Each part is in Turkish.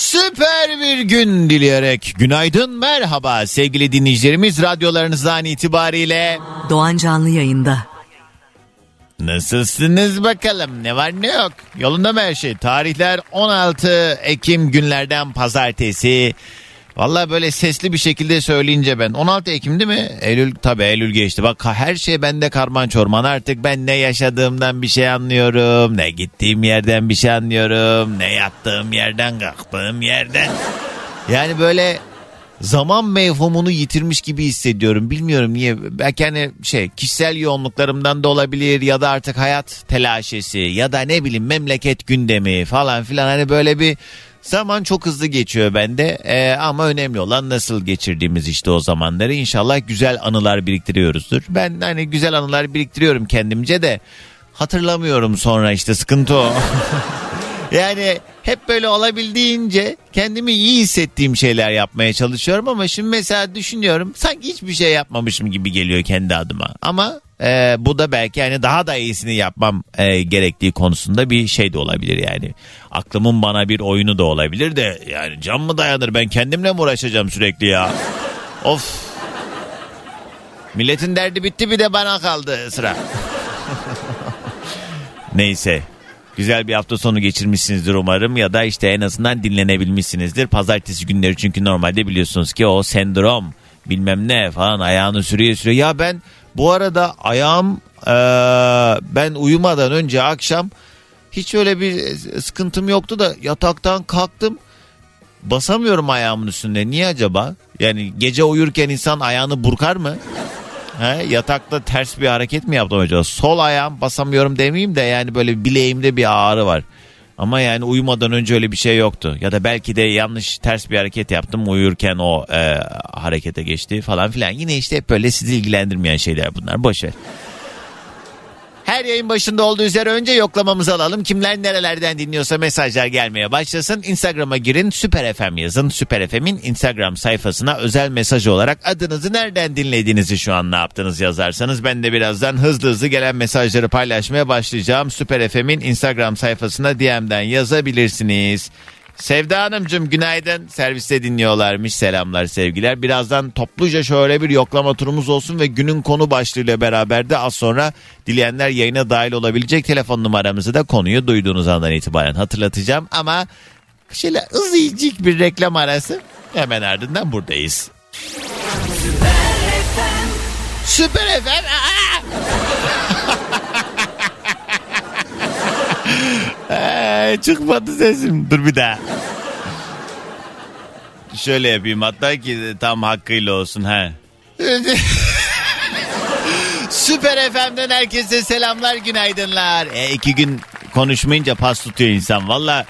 süper bir gün dileyerek günaydın merhaba sevgili dinleyicilerimiz. Radyolarınızdan itibariyle Doğan Canlı yayında. nasılsınız bakalım? Ne var ne yok? Yolunda mı her şey? Tarihler 16 Ekim günlerden pazartesi Valla böyle sesli bir şekilde söyleyince ben 16 Ekim değil mi? Eylül tabi Eylül geçti. Bak her şey bende karman çorman artık ben ne yaşadığımdan bir şey anlıyorum. Ne gittiğim yerden bir şey anlıyorum. Ne yattığım yerden kalktığım yerden. Yani böyle zaman mevhumunu yitirmiş gibi hissediyorum. Bilmiyorum niye. Belki hani şey kişisel yoğunluklarımdan da olabilir ya da artık hayat telaşesi ya da ne bileyim memleket gündemi falan filan hani böyle bir Zaman çok hızlı geçiyor bende Ee, ama önemli olan nasıl geçirdiğimiz işte o zamanları. İnşallah güzel anılar biriktiriyoruzdur. Ben hani güzel anılar biriktiriyorum kendimce de hatırlamıyorum sonra işte sıkıntı o. yani hep böyle olabildiğince kendimi iyi hissettiğim şeyler yapmaya çalışıyorum ama şimdi mesela düşünüyorum sanki hiçbir şey yapmamışım gibi geliyor kendi adıma. Ama e, bu da belki hani daha da iyisini yapmam e, gerektiği konusunda bir şey de olabilir yani. Aklımın bana bir oyunu da olabilir de yani can mı dayanır ben kendimle mi uğraşacağım sürekli ya? Of. Milletin derdi bitti bir de bana kaldı sıra. Neyse. Güzel bir hafta sonu geçirmişsinizdir umarım ya da işte en azından dinlenebilmişsinizdir. Pazartesi günleri çünkü normalde biliyorsunuz ki o sendrom bilmem ne falan ayağını sürüyor sürüyor. Ya ben bu arada ayağım e, ben uyumadan önce akşam hiç öyle bir sıkıntım yoktu da yataktan kalktım basamıyorum ayağımın üstünde. Niye acaba? Yani gece uyurken insan ayağını burkar mı? He, yatakta ters bir hareket mi yaptım acaba? Sol ayağım basamıyorum demeyeyim de yani böyle bileğimde bir ağrı var. Ama yani uyumadan önce öyle bir şey yoktu. Ya da belki de yanlış ters bir hareket yaptım uyurken o e, harekete geçti falan filan. Yine işte hep böyle sizi ilgilendirmeyen şeyler bunlar. Boşver. Her yayın başında olduğu üzere önce yoklamamızı alalım. Kimler nerelerden dinliyorsa mesajlar gelmeye başlasın. Instagram'a girin Süper FM yazın. Süper FM'in Instagram sayfasına özel mesaj olarak adınızı nereden dinlediğinizi şu an ne yaptınız yazarsanız ben de birazdan hızlı hızlı gelen mesajları paylaşmaya başlayacağım. Süper FM'in Instagram sayfasına DM'den yazabilirsiniz. Sevda Hanımcığım günaydın. Serviste dinliyorlarmış. Selamlar sevgiler. Birazdan topluca şöyle bir yoklama turumuz olsun ve günün konu başlığıyla beraber de az sonra dileyenler yayına dahil olabilecek telefon numaramızı da konuyu duyduğunuz andan itibaren hatırlatacağım. Ama şöyle ızıcık bir reklam arası hemen ardından buradayız. Süper FM. Ee, çıkmadı sesim. Dur bir daha. Şöyle yapayım hatta ki tam hakkıyla olsun ha. Süper FM'den herkese selamlar günaydınlar. E, iki gün konuşmayınca pas tutuyor insan. Valla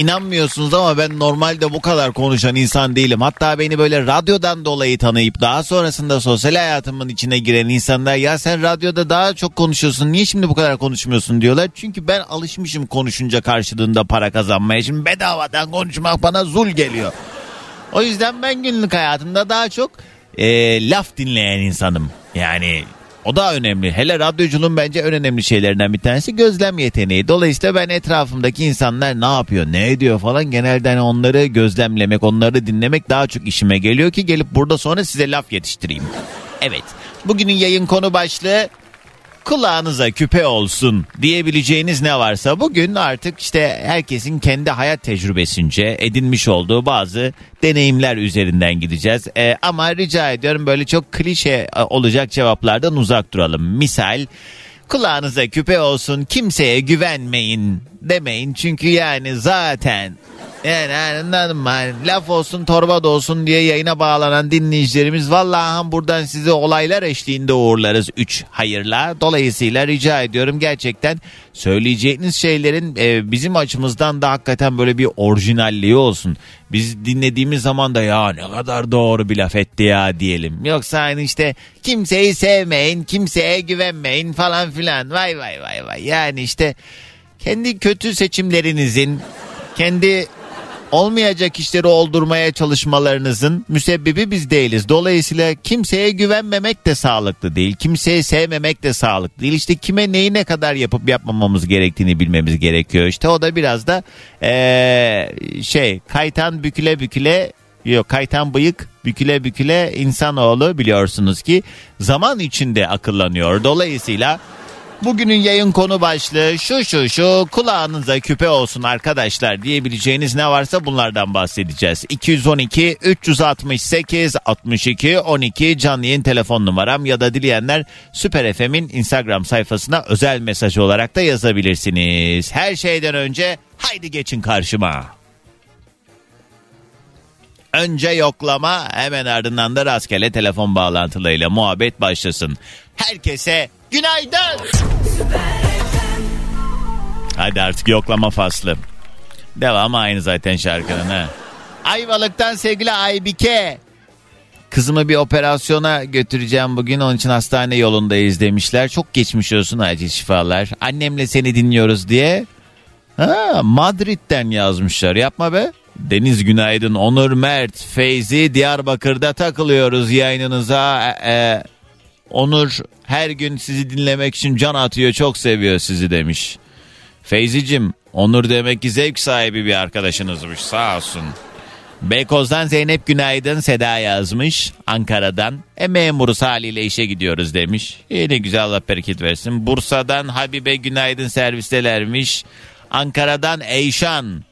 inanmıyorsunuz ama ben normalde bu kadar konuşan insan değilim. Hatta beni böyle radyodan dolayı tanıyıp daha sonrasında sosyal hayatımın içine giren insanlar ya sen radyoda daha çok konuşuyorsun niye şimdi bu kadar konuşmuyorsun diyorlar. Çünkü ben alışmışım konuşunca karşılığında para kazanmaya. Şimdi bedavadan konuşmak bana zul geliyor. O yüzden ben günlük hayatımda daha çok e, laf dinleyen insanım. Yani o da önemli. Hele radyoculuğun bence en önemli şeylerinden bir tanesi gözlem yeteneği. Dolayısıyla ben etrafımdaki insanlar ne yapıyor, ne ediyor falan genelde onları gözlemlemek, onları dinlemek daha çok işime geliyor ki gelip burada sonra size laf yetiştireyim. Evet. Bugünün yayın konu başlığı kulağınıza küpe olsun diyebileceğiniz ne varsa bugün artık işte herkesin kendi hayat tecrübesince edinmiş olduğu bazı deneyimler üzerinden gideceğiz. Ee, ama rica ediyorum böyle çok klişe e, olacak cevaplardan uzak duralım. Misal kulağınıza küpe olsun kimseye güvenmeyin demeyin çünkü yani zaten Yani anladın mı? Laf olsun torba da olsun diye yayına bağlanan dinleyicilerimiz vallahi buradan size olaylar eşliğinde uğurlarız 3 hayırla. Dolayısıyla rica ediyorum gerçekten söyleyeceğiniz şeylerin e, bizim açımızdan da hakikaten böyle bir orijinalliği olsun. Biz dinlediğimiz zaman da ya ne kadar doğru bir laf etti ya diyelim. Yoksa hani işte kimseyi sevmeyin, kimseye güvenmeyin falan filan. Vay vay vay vay. Yani işte kendi kötü seçimlerinizin kendi olmayacak işleri oldurmaya çalışmalarınızın müsebbibi biz değiliz. Dolayısıyla kimseye güvenmemek de sağlıklı değil. Kimseyi sevmemek de sağlıklı değil. İşte kime neyi ne kadar yapıp yapmamamız gerektiğini bilmemiz gerekiyor. İşte o da biraz da ee, şey kaytan büküle büküle Yok kaytan bıyık büküle büküle insanoğlu biliyorsunuz ki zaman içinde akıllanıyor. Dolayısıyla Bugünün yayın konu başlığı şu şu şu kulağınıza küpe olsun arkadaşlar diyebileceğiniz ne varsa bunlardan bahsedeceğiz. 212 368 62 12 canlı yayın telefon numaram ya da dileyenler Süper FM'in Instagram sayfasına özel mesaj olarak da yazabilirsiniz. Her şeyden önce haydi geçin karşıma. Önce yoklama hemen ardından da rastgele telefon bağlantılarıyla muhabbet başlasın. Herkese günaydın. Hadi artık yoklama faslı. Devam aynı zaten şarkının ha. Ayvalık'tan sevgili Aybike. Kızımı bir operasyona götüreceğim bugün onun için hastane yolundayız demişler. Çok geçmiş olsun acil şifalar. Annemle seni dinliyoruz diye. Ha, Madrid'den yazmışlar yapma be. Deniz Günaydın, Onur Mert, Feyzi Diyarbakır'da takılıyoruz yayınınıza. E, e, Onur her gün sizi dinlemek için can atıyor çok seviyor sizi demiş. Feyzicim Onur demek ki zevk sahibi bir arkadaşınızmış sağ olsun. Beykoz'dan Zeynep Günaydın Seda yazmış. Ankara'dan e memuruz haliyle işe gidiyoruz demiş. Ne güzel Allah bereket versin. Bursa'dan Habibe Günaydın servistelermiş. Ankara'dan Eyşan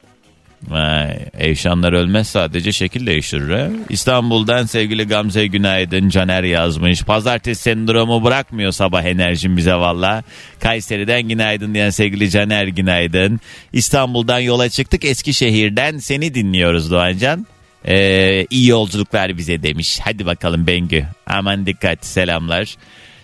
Vay, Eyşanlar ölmez sadece şekil değiştirir. He? İstanbul'dan sevgili Gamze Günaydın Caner yazmış. Pazartesi sendromu bırakmıyor sabah enerjim bize valla. Kayseri'den günaydın diyen sevgili Caner Günaydın. İstanbul'dan yola çıktık Eskişehir'den seni dinliyoruz Doğancan. Ee, iyi yolculuklar bize demiş. Hadi bakalım Bengü. Aman dikkat selamlar.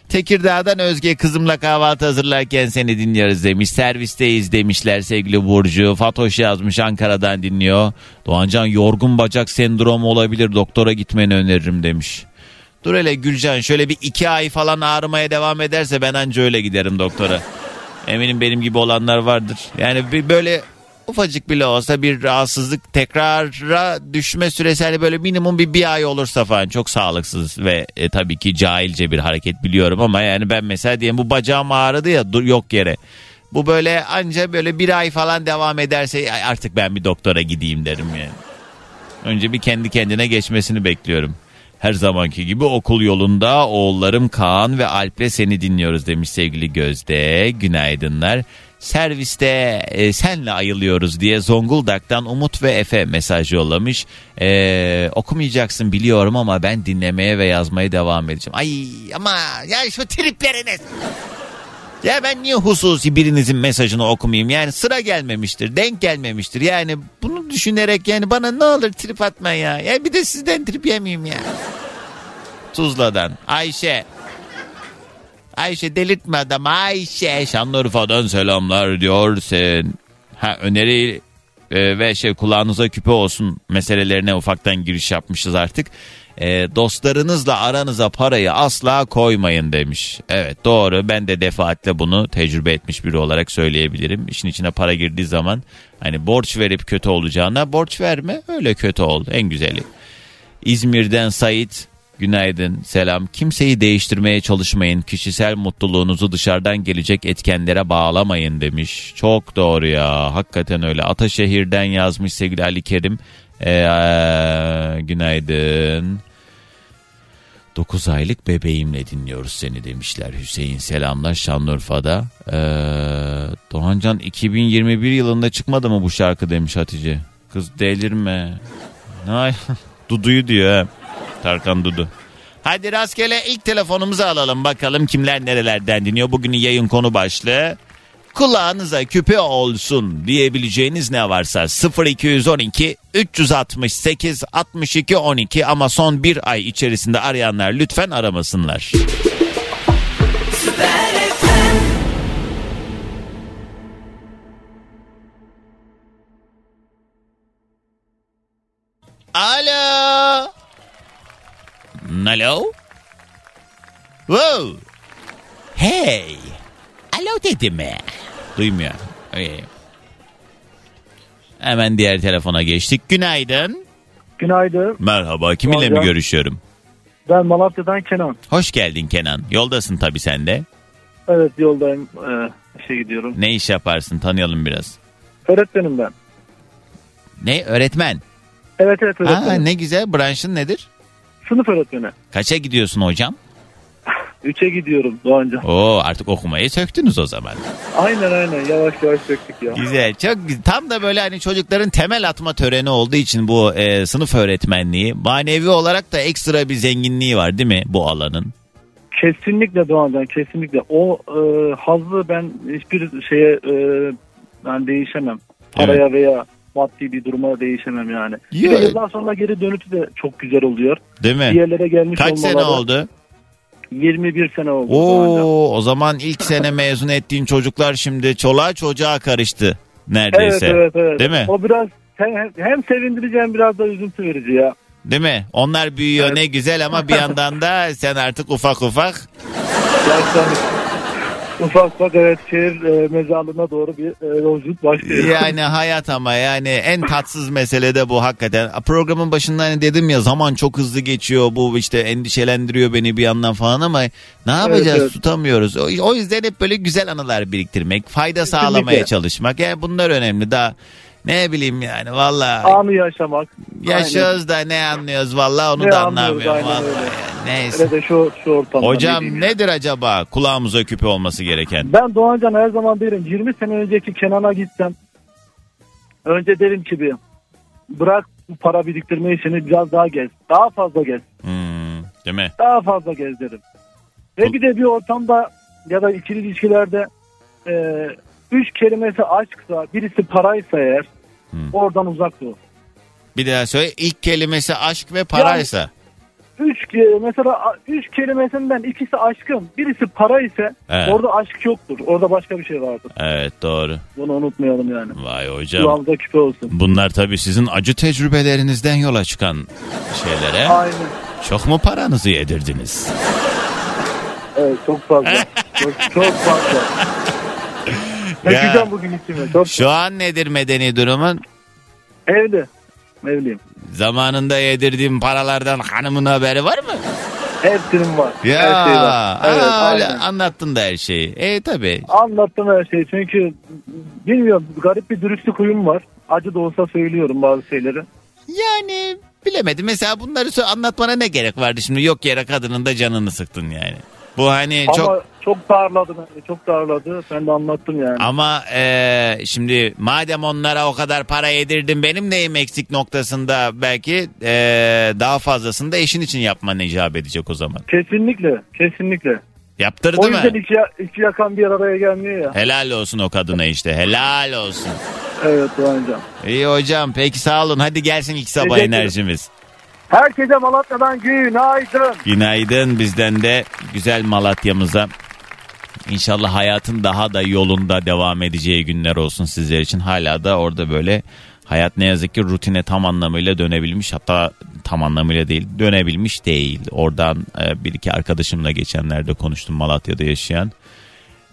Tekirdağ'dan Özge kızımla kahvaltı hazırlarken seni dinliyoruz demiş. Servisteyiz demişler sevgili Burcu. Fatoş yazmış Ankara'dan dinliyor. Doğancan yorgun bacak sendromu olabilir doktora gitmeni öneririm demiş. Dur hele Gülcan şöyle bir iki ay falan ağrımaya devam ederse ben anca öyle giderim doktora. Eminim benim gibi olanlar vardır. Yani bir böyle ufacık bile olsa bir rahatsızlık tekrara düşme süresi hani böyle minimum bir bir ay olursa falan çok sağlıksız ve e, tabii ki cahilce bir hareket biliyorum ama yani ben mesela diyelim bu bacağım ağrıdı ya dur, yok yere. Bu böyle anca böyle bir ay falan devam ederse artık ben bir doktora gideyim derim yani. Önce bir kendi kendine geçmesini bekliyorum. Her zamanki gibi okul yolunda oğullarım Kaan ve Alp'le seni dinliyoruz demiş sevgili Gözde. Günaydınlar serviste e, senle ayılıyoruz diye Zonguldak'tan Umut ve Efe mesaj yollamış. E, okumayacaksın biliyorum ama ben dinlemeye ve yazmaya devam edeceğim. Ay ama ya şu tripleriniz. Ya ben niye hususi birinizin mesajını okumayayım? Yani sıra gelmemiştir, denk gelmemiştir. Yani bunu düşünerek yani bana ne olur trip atma ya. Ya bir de sizden trip yemeyeyim ya. Tuzla'dan Ayşe Ayşe delirtme adam Ayşe Şanlıurfa'dan selamlar diyorsun. Ha öneri e, ve şey kulağınıza küpe olsun meselelerine ufaktan giriş yapmışız artık. E, dostlarınızla aranıza parayı asla koymayın demiş. Evet doğru ben de defaatle bunu tecrübe etmiş biri olarak söyleyebilirim. İşin içine para girdiği zaman hani borç verip kötü olacağına borç verme öyle kötü ol en güzeli. İzmir'den Sait Günaydın, selam. Kimseyi değiştirmeye çalışmayın. Kişisel mutluluğunuzu dışarıdan gelecek etkenlere bağlamayın demiş. Çok doğru ya. Hakikaten öyle. Ataşehir'den yazmış sevgili Ali Kerim. Ee, günaydın. 9 aylık bebeğimle dinliyoruz seni demişler. Hüseyin selamlar Şanlıurfa'da. Ee, Doğancan 2021 yılında çıkmadı mı bu şarkı demiş Hatice. Kız delirme. Ay, Dudu'yu diyor he. Tarkan Dudu. Hadi rastgele ilk telefonumuzu alalım bakalım kimler nerelerden dinliyor. Bugünün yayın konu başlığı. kulağınıza küpe olsun diyebileceğiniz ne varsa 0212 368 62 12 ama son bir ay içerisinde arayanlar lütfen aramasınlar. Alo. Alo. Wow. Hey. Alo dedi mi? Duymuyor. Okay. Hemen diğer telefona geçtik. Günaydın. Günaydın. Merhaba. Kiminle mi görüşüyorum? Ben Malatya'dan Kenan. Hoş geldin Kenan. Yoldasın tabii sen de. Evet yoldayım. Ee, işe gidiyorum. Ne iş yaparsın? Tanıyalım biraz. Öğretmenim ben. Ne? Öğretmen. Evet evet Aa, öğretmenim. ne güzel. Branşın nedir? Sınıf öğretmeni. Kaça gidiyorsun hocam? Üçe gidiyorum Doğanca. Oo artık okumayı söktünüz o zaman. Aynen aynen yavaş yavaş döktük ya. Güzel. Çok güzel. Tam da böyle hani çocukların temel atma töreni olduğu için bu e, sınıf öğretmenliği manevi olarak da ekstra bir zenginliği var değil mi bu alanın? Kesinlikle Doğancan kesinlikle. O e, hazzı ben hiçbir şeye e, ben değişemem. Paraya veya maddi bir duruma değişemem yani. Bir de Ya- yıldan sonra geri dönüşü de çok güzel oluyor. Değil Bir mi? yerlere gelmiş Kaç sene oldu? 21 sene oldu. Oo o zaman ilk sene mezun ettiğin çocuklar şimdi çoluğa çocuğa karıştı Evet neredeyse. evet evet. Değil mi? O biraz hem, hem sevindirici hem biraz da üzüntü verici ya. Değil mi? Onlar büyüyor Evet. ne güzel ama bir yandan da sen artık ufak ufak ufak ufak evet şehir e, mezarlığına doğru bir e, yolculuk başlıyor. Yani hayat ama yani en tatsız mesele de bu hakikaten. Programın başında hani dedim ya zaman çok hızlı geçiyor bu işte endişelendiriyor beni bir yandan falan ama ne yapacağız evet. tutamıyoruz. O, o yüzden hep böyle güzel anılar biriktirmek, fayda sağlamaya çalışmak. Yani bunlar önemli daha ne bileyim yani valla Anı yaşamak. yaşıyoruz da ne anlıyoruz valla onu Ne da anlamıyorum. yani. Neyse. Hele de şu, şu ortamda. ne Hocam diyeyim. nedir acaba kulağımıza küpe olması gereken? Ben Doğancan her zaman derim 20 sene önceki Kenan'a gitsem önce derim ki bir bırak bu para biriktirme işini biraz daha gez. Daha fazla gez. Hmm, değil mi? Daha fazla gez derim. Ve bir de bir ortamda ya da ikili ilişkilerde e, üç kelimesi aşksa birisi paraysa eğer. Oradan uzak dur. Bir daha söyle ilk kelimesi aşk ve paraysa. Üç ke- mesela a- üç kelimesinden ikisi aşkın, birisi para ise Evet. orada aşk yoktur. Orada başka bir şey vardır. Evet doğru. Bunu unutmayalım yani. Vay hocam. Kulağımıza küpe olsun. Bunlar tabii sizin acı tecrübelerinizden yola çıkan şeylere. Aynen. Çok mu paranızı yedirdiniz? Evet çok fazla. çok, çok fazla. Dökeceğim bugün içime. Çok Şu an nedir medeni durumun? evli. Evliyim. Zamanında yedirdiğim paralardan hanımın haberi var mı? Hepsinin var. Ya Her şey var. Evet, aa, aynen. anlattın da her şeyi. E tabii. Anlattım her şeyi çünkü bilmiyorum garip bir dürüstlük huyum var. Acı da olsa söylüyorum bazı şeyleri. Yani bilemedim. Mesela bunları sö- anlatmana ne gerek vardı şimdi? Yok yere kadının da canını sıktın yani. Bu hani çok Ama çok darladı beni. Çok darladı. Ben de anlattım yani. Ama eee, şimdi madem onlara o kadar para yedirdin benim neyim eksik noktasında belki eee, daha fazlasını da eşin için yapman icap edecek o zaman. Kesinlikle. Kesinlikle. Yaptırdı O yüzden mı? iki, iki yakan bir araya gelmiyor ya. Helal olsun o kadına işte helal olsun. Evet Doğancan. İyi hocam peki sağ olun hadi gelsin ilk sabah Teşekkür ederim. enerjimiz. Herkese Malatya'dan günaydın. Günaydın bizden de güzel Malatya'mıza. İnşallah hayatın daha da yolunda devam edeceği günler olsun sizler için. Hala da orada böyle hayat ne yazık ki rutine tam anlamıyla dönebilmiş. Hatta tam anlamıyla değil dönebilmiş değil. Oradan e, bir iki arkadaşımla geçenlerde konuştum Malatya'da yaşayan.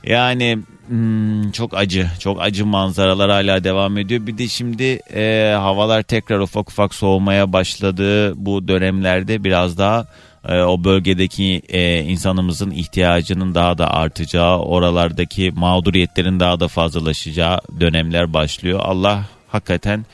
Yani hmm, çok acı, çok acı manzaralar hala devam ediyor. Bir de şimdi e, havalar tekrar ufak ufak soğumaya başladı. Bu dönemlerde biraz daha e, o bölgedeki e, insanımızın ihtiyacının daha da artacağı, oralardaki mağduriyetlerin daha da fazlalaşacağı dönemler başlıyor. Allah hakikaten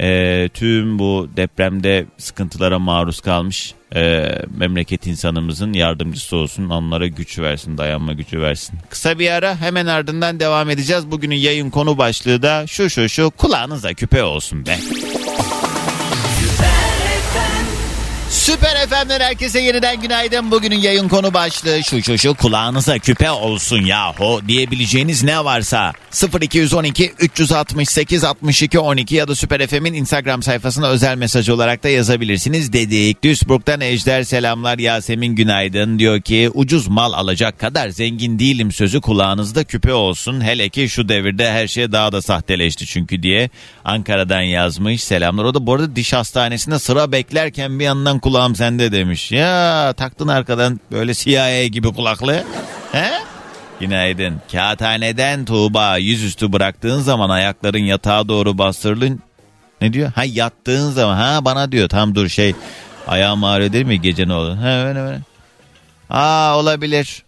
e, tüm bu depremde sıkıntılara maruz kalmış e, memleket insanımızın yardımcısı olsun. Onlara güç versin, dayanma gücü versin. Kısa bir ara hemen ardından devam edeceğiz. Bugünün yayın konu başlığı da şu şu şu kulağınıza küpe olsun be. Süper FM'den herkese yeniden günaydın. Bugünün yayın konu başlığı şu şu şu kulağınıza küpe olsun yahu diyebileceğiniz ne varsa 0212 368 62 12 ya da Süper FM'in Instagram sayfasına özel mesaj olarak da yazabilirsiniz dedik. Duisburg'dan Ejder selamlar Yasemin günaydın diyor ki ucuz mal alacak kadar zengin değilim sözü kulağınızda küpe olsun. Hele ki şu devirde her şey daha da sahteleşti çünkü diye Ankara'dan yazmış selamlar. O da bu arada diş hastanesinde sıra beklerken bir yandan kulağım sende demiş. Ya taktın arkadan böyle CIA gibi kulaklığı. He? Günaydın. Kağıthaneden Tuğba yüzüstü bıraktığın zaman ayakların yatağa doğru bastırılın. Ne diyor? Ha yattığın zaman. Ha bana diyor. Tam dur şey. Ayağım ağrıyor değil mi gece ne olur? Ha öyle öyle. Aa olabilir.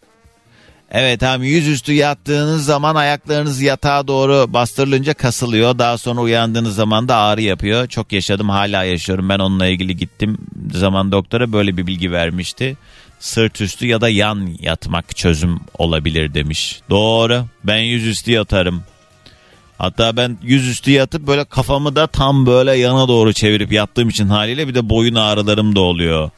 Evet tamam yüzüstü yattığınız zaman ayaklarınız yatağa doğru bastırılınca kasılıyor. Daha sonra uyandığınız zaman da ağrı yapıyor. Çok yaşadım hala yaşıyorum. Ben onunla ilgili gittim zaman doktora böyle bir bilgi vermişti. Sırt üstü ya da yan yatmak çözüm olabilir demiş. Doğru ben yüzüstü yatarım. Hatta ben yüzüstü yatıp böyle kafamı da tam böyle yana doğru çevirip yattığım için haliyle bir de boyun ağrılarım da oluyor.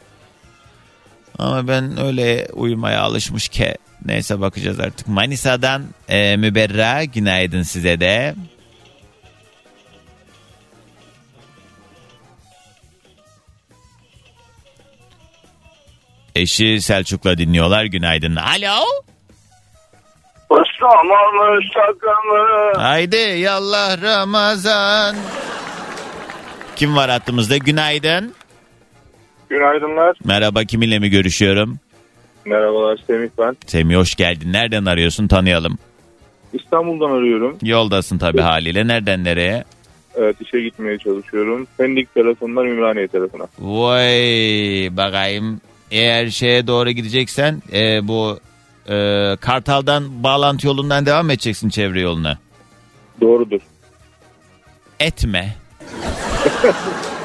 Ama ben öyle uyumaya alışmış ki Neyse bakacağız artık. Manisa'dan e, Müberra günaydın size de. Eşi Selçuk'la dinliyorlar. Günaydın. Alo. Islam'ı sakımı. Haydi yallah Ramazan. Kim var hattımızda? Günaydın. Günaydınlar. Merhaba kiminle mi görüşüyorum? Merhabalar Semih ben. Semih hoş geldin. Nereden arıyorsun tanıyalım. İstanbul'dan arıyorum. Yoldasın tabii haliyle. Nereden nereye? Evet işe gitmeye çalışıyorum. Pendik tarafından Ümraniye tarafına. Vay bakayım. Eğer şeye doğru gideceksen e, bu e, Kartal'dan bağlantı yolundan devam edeceksin çevre yoluna. Doğrudur. Etme.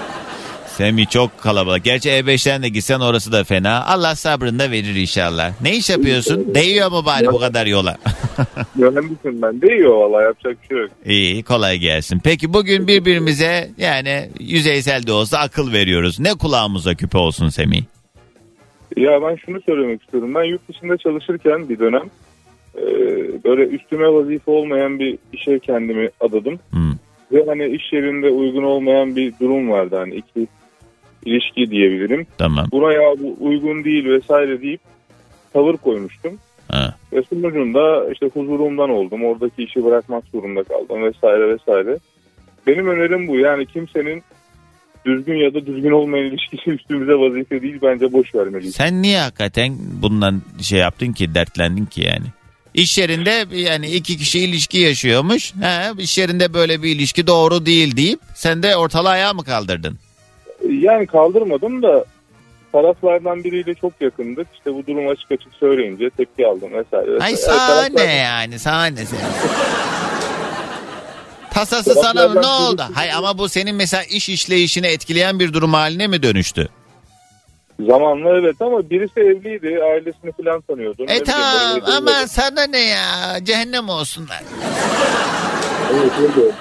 Semih çok kalabalık. Gerçi E5'ten de gitsen orası da fena. Allah sabrını da verir inşallah. Ne iş yapıyorsun? Değiyor mu bari bu kadar yola? Mühendisim ben. Değiyor valla yapacak bir şey yok. İyi kolay gelsin. Peki bugün birbirimize yani yüzeysel de olsa akıl veriyoruz. Ne kulağımıza küpe olsun Semih? Ya ben şunu söylemek istiyorum. Ben yurt dışında çalışırken bir dönem e, böyle üstüme vazife olmayan bir işe kendimi adadım. Hmm. Ve hani iş yerinde uygun olmayan bir durum vardı. Hani iki ilişki diyebilirim. Tamam. Buna ya bu uygun değil vesaire deyip tavır koymuştum. Ha. Ve sonucunda işte huzurumdan oldum. Oradaki işi bırakmak zorunda kaldım vesaire vesaire. Benim önerim bu. Yani kimsenin düzgün ya da düzgün olmayan ilişkisi üstümüze vazife değil. Bence boş vermeliyiz. Sen niye hakikaten bundan şey yaptın ki dertlendin ki yani? İş yerinde yani iki kişi ilişki yaşıyormuş. He, iş yerinde böyle bir ilişki doğru değil deyip sen de ortalığı ayağa mı kaldırdın? Yani kaldırmadım da taraflardan biriyle çok yakındık. İşte bu durum açık açık söyleyince tepki aldım vesaire. Ay sana Taraflar- ne yani sana ne sen? Tasası sana ne birisi- oldu? Hay ama bu senin mesela iş işleyişini etkileyen bir durum haline mi dönüştü? Zamanla evet ama birisi evliydi. Ailesini falan tanıyordu. Ne E bileyim, tamam böyle ama şeyler- sana ne ya cehennem olsunlar. Evet.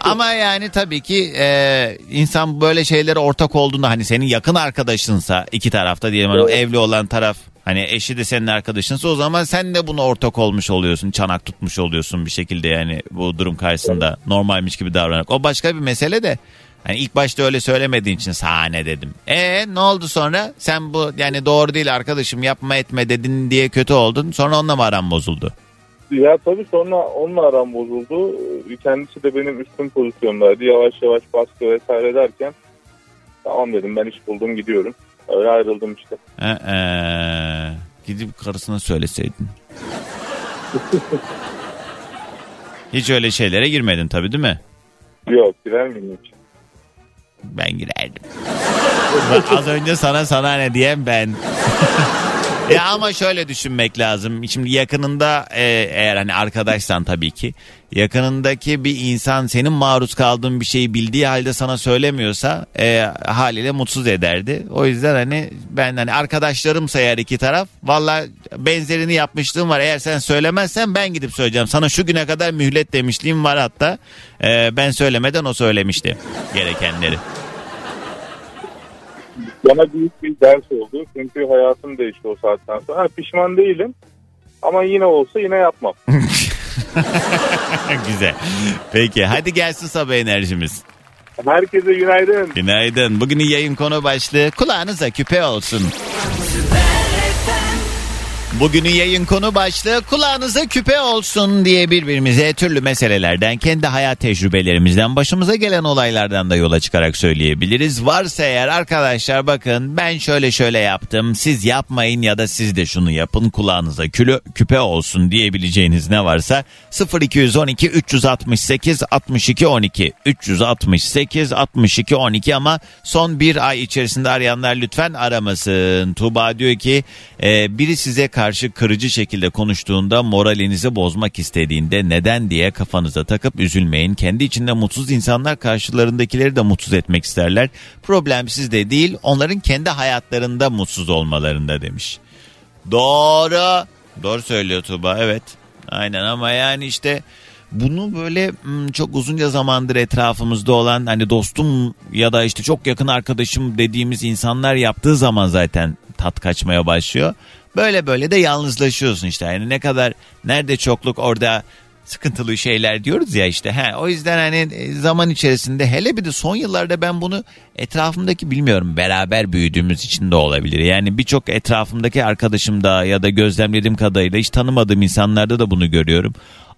Ama yani tabii ki e, insan böyle şeylere ortak olduğunda hani senin yakın arkadaşınsa iki tarafta diyelim hani o evli olan taraf hani eşi de senin arkadaşınsa o zaman sen de buna ortak olmuş oluyorsun. Çanak tutmuş oluyorsun bir şekilde yani bu durum karşısında normalmiş gibi davranarak. O başka bir mesele de hani ilk başta öyle söylemediğin için sahne dedim. E ne oldu sonra? Sen bu yani doğru değil arkadaşım yapma etme dedin diye kötü oldun. Sonra onunla mı aran bozuldu? Ya tabii sonra onunla aram bozuldu. Kendisi de benim üstün pozisyondaydı. Yavaş yavaş baskı vesaire derken tamam dedim ben iş buldum gidiyorum. Öyle ayrıldım işte. Ee, gidip karısına söyleseydin. Hiç öyle şeylere girmedin tabii değil mi? Yok girer miyim hiç? Ben girerdim. Az önce sana sana ne diyen ben. ya ama şöyle düşünmek lazım. Şimdi yakınında e, eğer hani arkadaşsan tabii ki yakınındaki bir insan senin maruz kaldığın bir şeyi bildiği halde sana söylemiyorsa e, haliyle mutsuz ederdi. O yüzden hani ben hani arkadaşlarımsa eğer iki taraf valla benzerini yapmışlığım var. Eğer sen söylemezsen ben gidip söyleyeceğim. Sana şu güne kadar mühlet demişliğim var hatta. E, ben söylemeden o söylemişti gerekenleri. Bana büyük bir ders oldu. Çünkü hayatım değişti o saatten sonra. Ha, pişman değilim. Ama yine olsa yine yapmam. Güzel. Peki hadi gelsin sabah enerjimiz. Herkese günaydın. Günaydın. Bugünün yayın konu başlığı kulağınıza küpe olsun. Bugünün yayın konu başlığı kulağınıza küpe olsun diye birbirimize türlü meselelerden, kendi hayat tecrübelerimizden, başımıza gelen olaylardan da yola çıkarak söyleyebiliriz. Varsa eğer arkadaşlar bakın ben şöyle şöyle yaptım siz yapmayın ya da siz de şunu yapın kulağınıza külü, küpe olsun diyebileceğiniz ne varsa 0212 368 62 12 368 62 12 ama son bir ay içerisinde arayanlar lütfen aramasın. Tuğba diyor ki e, biri size karşı kırıcı şekilde konuştuğunda moralinizi bozmak istediğinde neden diye kafanıza takıp üzülmeyin. Kendi içinde mutsuz insanlar karşılarındakileri de mutsuz etmek isterler. Problem sizde değil onların kendi hayatlarında mutsuz olmalarında demiş. Doğru. Doğru söylüyor Tuğba evet. Aynen ama yani işte bunu böyle hmm, çok uzunca zamandır etrafımızda olan hani dostum ya da işte çok yakın arkadaşım dediğimiz insanlar yaptığı zaman zaten tat kaçmaya başlıyor. Böyle böyle de yalnızlaşıyorsun işte. Yani ne kadar nerede çokluk orada sıkıntılı şeyler diyoruz ya işte. He, o yüzden hani e, zaman içerisinde hele bir de son yıllarda ben bunu etrafımdaki bilmiyorum beraber büyüdüğümüz için de olabilir. Yani birçok etrafımdaki arkadaşımda ya da gözlemlediğim kadarıyla hiç tanımadığım insanlarda da bunu görüyorum.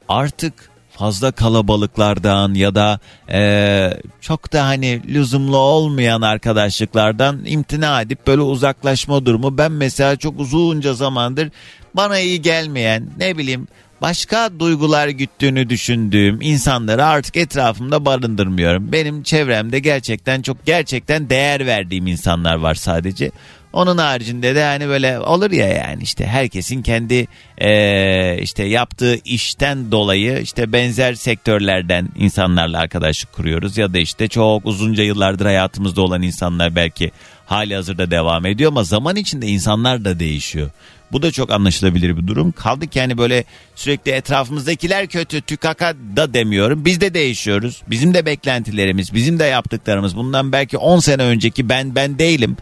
Artık fazla kalabalıklardan ya da e, çok da hani lüzumlu olmayan arkadaşlıklardan imtina edip böyle uzaklaşma durumu ben mesela çok uzunca zamandır bana iyi gelmeyen ne bileyim başka duygular güttüğünü düşündüğüm insanları artık etrafımda barındırmıyorum. Benim çevremde gerçekten çok gerçekten değer verdiğim insanlar var sadece. Onun haricinde de hani böyle olur ya yani işte herkesin kendi e, işte yaptığı işten dolayı işte benzer sektörlerden insanlarla arkadaşlık kuruyoruz ya da işte çok uzunca yıllardır hayatımızda olan insanlar belki hali hazırda devam ediyor ama zaman içinde insanlar da değişiyor. Bu da çok anlaşılabilir bir durum. Kaldı ki yani böyle sürekli etrafımızdakiler kötü tükaka da demiyorum. Biz de değişiyoruz. Bizim de beklentilerimiz, bizim de yaptıklarımız. Bundan belki 10 sene önceki ben ben değilim.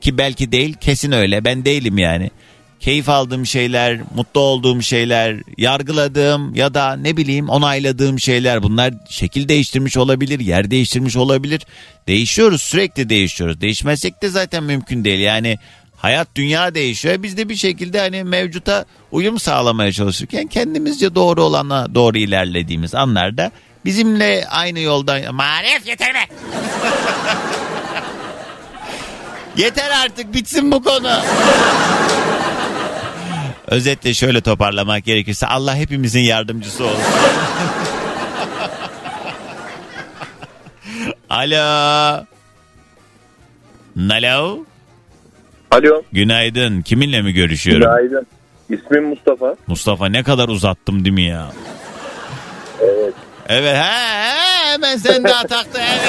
Ki belki değil kesin öyle ben değilim yani. Keyif aldığım şeyler, mutlu olduğum şeyler, yargıladığım ya da ne bileyim onayladığım şeyler bunlar şekil değiştirmiş olabilir, yer değiştirmiş olabilir. Değişiyoruz sürekli değişiyoruz. Değişmezsek de zaten mümkün değil yani hayat dünya değişiyor. Biz de bir şekilde hani mevcuta uyum sağlamaya çalışırken kendimizce doğru olana doğru ilerlediğimiz anlarda bizimle aynı yoldan marif yeter. Yeter artık bitsin bu konu. Özetle şöyle toparlamak gerekirse Allah hepimizin yardımcısı olsun. Alo. Alo. Alo. Günaydın. Kiminle mi görüşüyorum? Günaydın. İsmim Mustafa. Mustafa ne kadar uzattım değil mi ya? Evet. Evet he, he hemen sen de taktı evet.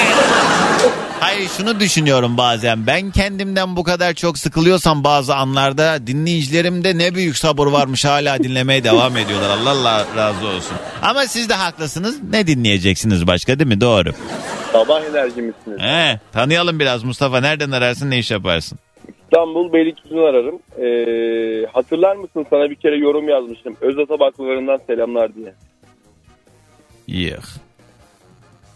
Hayır şunu düşünüyorum bazen ben kendimden bu kadar çok sıkılıyorsam bazı anlarda dinleyicilerimde ne büyük sabır varmış hala dinlemeye devam ediyorlar Allah Allah razı olsun. Ama siz de haklısınız ne dinleyeceksiniz başka değil mi doğru. Sabah enerjimisiniz. He, tanıyalım biraz Mustafa nereden ararsın ne iş yaparsın? İstanbul Beylikdüzü'nü ararım. Ee, hatırlar mısın sana bir kere yorum yazmıştım. Özata bakmalarından selamlar diye. Yok.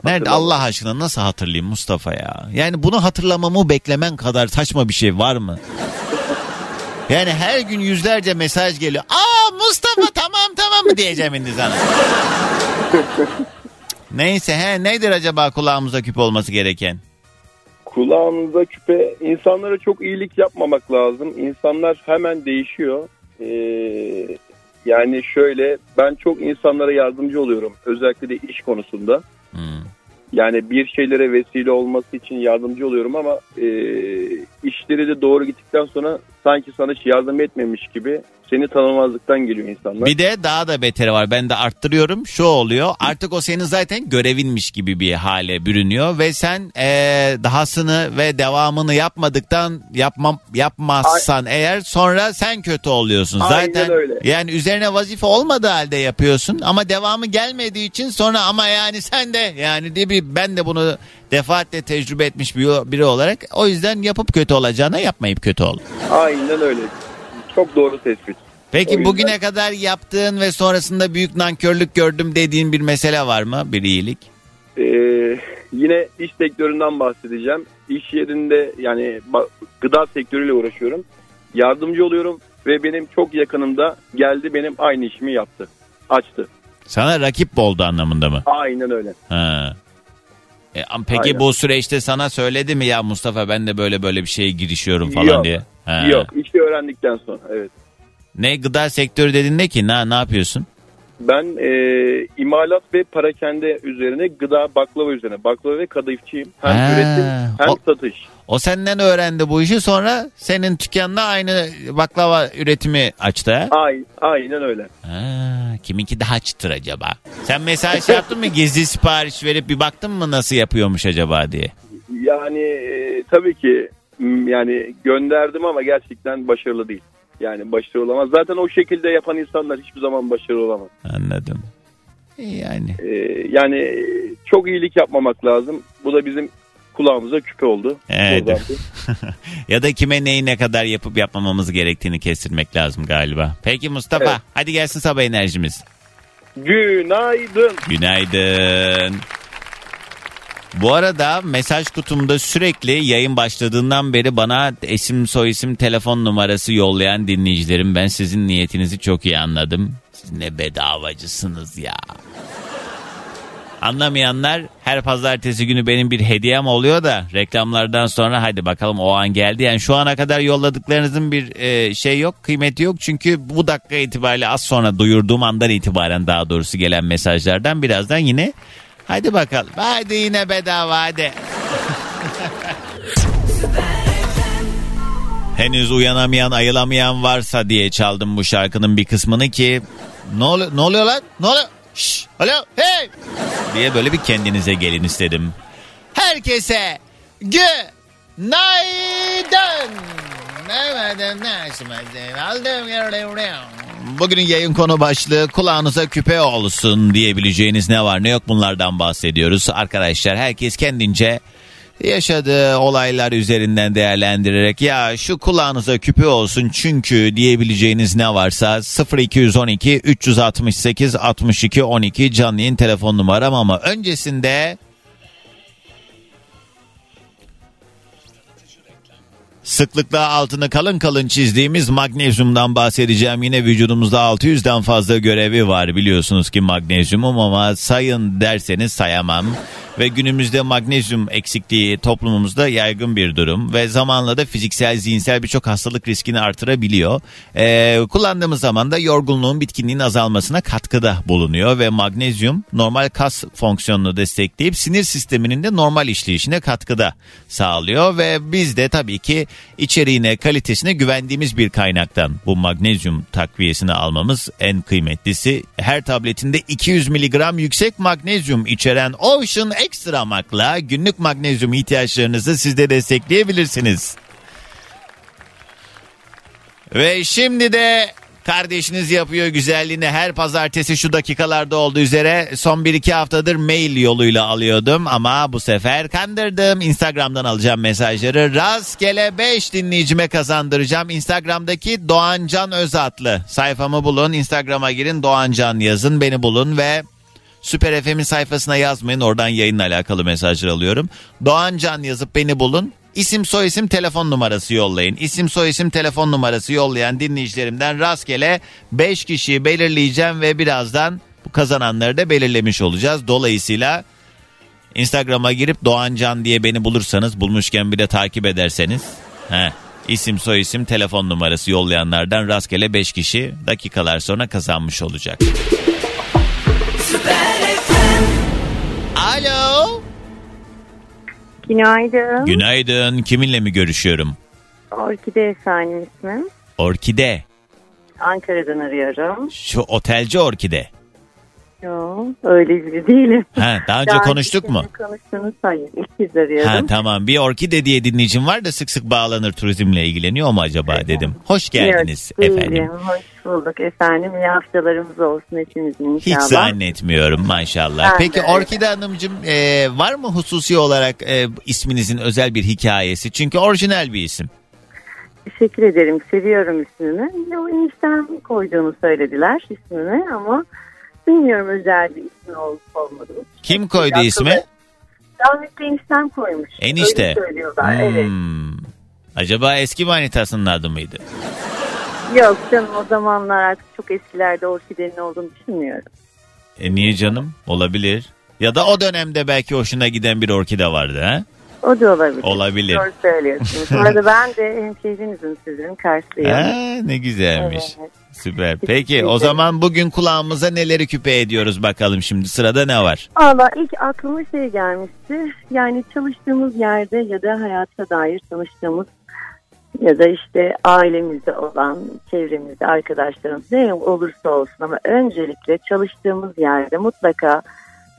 Nerede Allah aşkına nasıl hatırlayayım Mustafa ya? Yani bunu hatırlamamı beklemen kadar saçma bir şey var mı? Yani her gün yüzlerce mesaj geliyor. Aa Mustafa tamam tamam mı diyeceğim şimdi sana. Neyse he nedir acaba kulağımıza küp olması gereken? Kulağınıza küpe insanlara çok iyilik yapmamak lazım. İnsanlar hemen değişiyor. Ee, yani şöyle ben çok insanlara yardımcı oluyorum. Özellikle de iş konusunda. Hmm. Yani bir şeylere vesile olması için yardımcı oluyorum ama e, işleri de doğru gittikten sonra sanki sana hiç yardım etmemiş gibi seni tanımazlıktan geliyor insanlar. Bir de daha da beteri var. Ben de arttırıyorum. Şu oluyor. Artık o senin zaten görevinmiş gibi bir hale bürünüyor ve sen ee, dahasını ve devamını yapmadıktan yapmam yapmazsan eğer sonra sen kötü oluyorsun. Aynen zaten öyle. yani üzerine vazife olmadığı halde yapıyorsun ama devamı gelmediği için sonra ama yani sen de yani diye bir ben de bunu defaatle tecrübe etmiş bir- biri olarak o yüzden yapıp kötü olacağına yapmayıp kötü ol. Aynen öyle. Çok doğru tespit. O Peki yüzden- bugüne kadar yaptığın ve sonrasında büyük nankörlük gördüm dediğin bir mesele var mı? Bir iyilik. Ee, yine iş sektöründen bahsedeceğim. İş yerinde yani gıda sektörüyle uğraşıyorum. Yardımcı oluyorum ve benim çok yakınımda geldi benim aynı işimi yaptı. Açtı. Sana rakip oldu anlamında mı? Aynen öyle. Ha. E, peki Aynen. bu süreçte sana söyledi mi ya Mustafa ben de böyle böyle bir şeye girişiyorum falan Yok. diye? Ha. Yok işi öğrendikten sonra evet. Ne gıda sektörü dedin ne ki? Ne, ne yapıyorsun? Ben e, imalat ve parakende üzerine gıda baklava üzerine. Baklava ve kadayıfçıyım. Hem Ha, üretim hem o- satış. O senden öğrendi bu işi sonra senin dükkanına aynı baklava üretimi açtı ha? Ay, aynen öyle. Ha, kiminki daha çıtır acaba? Sen mesela şey yaptın mı gizli sipariş verip bir baktın mı nasıl yapıyormuş acaba diye? Yani e, tabii ki yani gönderdim ama gerçekten başarılı değil. Yani başarılı olamaz. Zaten o şekilde yapan insanlar hiçbir zaman başarılı olamaz. Anladım. Yani E, yani çok iyilik yapmamak lazım. Bu da bizim kulağımıza küpe oldu. Evet. Ya da kime neyi ne kadar yapıp yapmamamız gerektiğini kestirmek lazım galiba. Peki Mustafa Evet. hadi gelsin sabah enerjimiz. Günaydın. Günaydın. Bu arada mesaj kutumda sürekli yayın başladığından beri bana isim soyisim telefon numarası yollayan dinleyicilerim ben sizin niyetinizi çok iyi anladım. Siz ne bedavacısınız ya. Anlamayanlar her pazartesi günü benim bir hediyem oluyor da reklamlardan sonra hadi bakalım o an geldi. Yani şu ana kadar yolladıklarınızın bir e, şey yok kıymeti yok. Çünkü bu dakika itibariyle az sonra duyurduğum andan itibaren daha doğrusu gelen mesajlardan birazdan yine hadi bakalım. Hadi yine bedava hadi. Henüz uyanamayan ayılamayan varsa diye çaldım bu şarkının bir kısmını ki ne oluyor, ne oluyor lan? Ne oluyor? Şşş, alo, hey! diye böyle bir kendinize gelin istedim. Herkese günaydın. Bugünün yayın konu başlığı kulağınıza küpe olsun diyebileceğiniz ne var ne yok bunlardan bahsediyoruz. Arkadaşlar herkes kendince yaşadığı olaylar üzerinden değerlendirerek ya şu kulağınıza küpe olsun çünkü diyebileceğiniz ne varsa 0212 368 62 12 canlı telefon numaram ama öncesinde Sıklıkla altını kalın kalın çizdiğimiz magnezyumdan bahsedeceğim. Yine vücudumuzda 600'den fazla görevi var biliyorsunuz ki magnezyumum ama sayın derseniz sayamam. Ve günümüzde magnezyum eksikliği toplumumuzda yaygın bir durum ve zamanla da fiziksel zihinsel birçok hastalık riskini artırabiliyor. Ee, kullandığımız zaman da yorgunluğun bitkinliğin azalmasına katkıda bulunuyor ve magnezyum normal kas fonksiyonunu destekleyip sinir sisteminin de normal işleyişine katkıda sağlıyor ve biz de tabii ki içeriğine kalitesine güvendiğimiz bir kaynaktan bu magnezyum takviyesini almamız en kıymetlisi. Her tabletinde 200 miligram yüksek magnezyum içeren Ocean Extra Mag'la günlük magnezyum ihtiyaçlarınızı siz de destekleyebilirsiniz. Ve şimdi de kardeşiniz yapıyor güzelliğini her pazartesi şu dakikalarda olduğu üzere son 1-2 haftadır mail yoluyla alıyordum ama bu sefer kandırdım. Instagram'dan alacağım mesajları. Rastgele 5 dinleyicime kazandıracağım. Instagram'daki Doğancan Özatlı sayfamı bulun. Instagram'a girin Doğancan yazın beni bulun ve Süper FM'in sayfasına yazmayın. Oradan yayınla alakalı mesajlar alıyorum. Doğan Can yazıp beni bulun. İsim soyisim telefon numarası yollayın. İsim soyisim telefon numarası yollayan dinleyicilerimden rastgele 5 kişiyi belirleyeceğim ve birazdan bu kazananları da belirlemiş olacağız. Dolayısıyla Instagram'a girip Doğan Can diye beni bulursanız bulmuşken bir de takip ederseniz he, isim soyisim telefon numarası yollayanlardan rastgele 5 kişi dakikalar sonra kazanmış olacak. Günaydın. Günaydın. Kiminle mi görüşüyorum? Orkide efendim ismim. Orkide. Ankara'dan arıyorum. Şu otelci Orkide. Öyle biri değilim. Ha, daha önce Daha konuştuk mu? Konuştunuz hayır. İlk kez arıyorum. Ha tamam bir orkide diye dinleyicim var da sık sık bağlanır turizmle ilgileniyor mu acaba dedim. Hoş geldiniz Yok, değilim. efendim. Hoş bulduk efendim. İyi haftalarımız olsun hepimizin Hiç inşallah. zannetmiyorum maşallah. Ben Peki de. Orkide Hanımcığım e, var mı hususi olarak e, isminizin özel bir hikayesi? Çünkü orijinal bir isim. Teşekkür ederim. Seviyorum ismini. O enişten koyduğunu söylediler ismini ama bilmiyorum özel bir ismi olup olmadığını. Kim koydu Akıllı- ismi? Rahmetli eniştem koymuş. Enişte. Öyle söylüyorlar. Evet. Hmm. Acaba eski manitasının adı mıydı? Yok canım o zamanlar artık çok eskilerde orkidenin olduğunu düşünmüyorum. E niye canım? Olabilir. Ya da o dönemde belki hoşuna giden bir orkide vardı ha? O da olabilir. Olabilir. Doğru söylüyorsunuz. Arada ben de hemşehrinizin sizin Karslıyım. Ha, ne güzelmiş. Evet. Süper. Peki o zaman bugün kulağımıza neleri küpe ediyoruz bakalım şimdi. Sırada ne var? Valla ilk aklıma şey gelmişti. Yani çalıştığımız yerde ya da hayata dair tanıştığımız ya da işte ailemizde olan, çevremizde arkadaşlarımız ne olursa olsun ama öncelikle çalıştığımız yerde mutlaka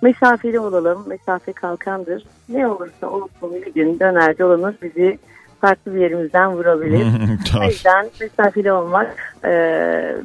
mesafeli olalım. Mesafe kalkandır. Ne olursa olsun bir gün döner dolanır bizi farklı bir yerimizden vurabilir. O yüzden mesafeli olmak e,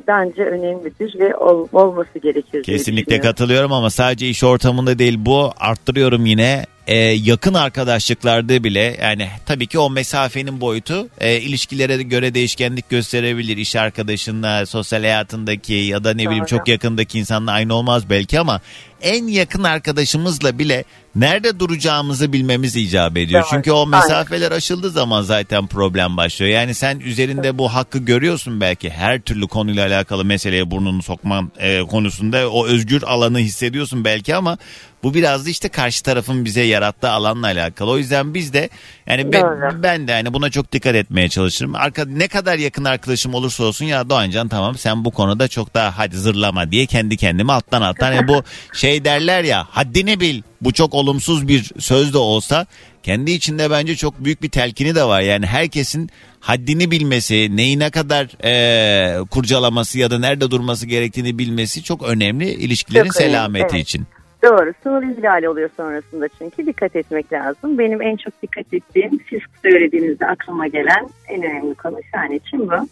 bence önemlidir ve ol- olması gerekir. Kesinlikle katılıyorum ama sadece iş ortamında değil bu arttırıyorum yine Ee, yakın arkadaşlıklarda bile yani tabii ki o mesafenin boyutu e, ilişkilere göre değişkenlik gösterebilir iş arkadaşınla sosyal hayatındaki ya da ne bileyim Doğru. çok yakındaki insanla aynı olmaz belki ama en yakın arkadaşımızla bile nerede duracağımızı bilmemiz icap ediyor. Doğru. Çünkü o Aynen. mesafeler aşıldığı zaman zaten problem başlıyor. Yani sen üzerinde bu hakkı görüyorsun belki her türlü konuyla alakalı meseleye burnunu sokman e, konusunda o özgür alanı hissediyorsun belki ama bu biraz da işte karşı tarafın bize yarattığı alanla alakalı. O yüzden biz de yani ben, Doğru. ben de hani buna çok dikkat etmeye çalışırım. Arka, ne kadar yakın arkadaşım olursa olsun ya Doğancan tamam sen bu konuda çok daha hadi zırlama diye kendi kendime alttan alttan. Yani bu şey derler ya haddini bil. Bu çok olumsuz bir söz de olsa kendi içinde bence çok büyük bir telkini de var. Yani herkesin haddini bilmesi, neyi ne kadar e, kurcalaması ya da nerede durması gerektiğini bilmesi çok önemli ilişkilerin Çok önemli, selameti evet. için. Doğru. Sınır ihlali oluyor sonrasında çünkü dikkat etmek lazım. Benim en çok dikkat ettiğim siz söylediğinizde aklıma gelen en önemli konu şu an için bu.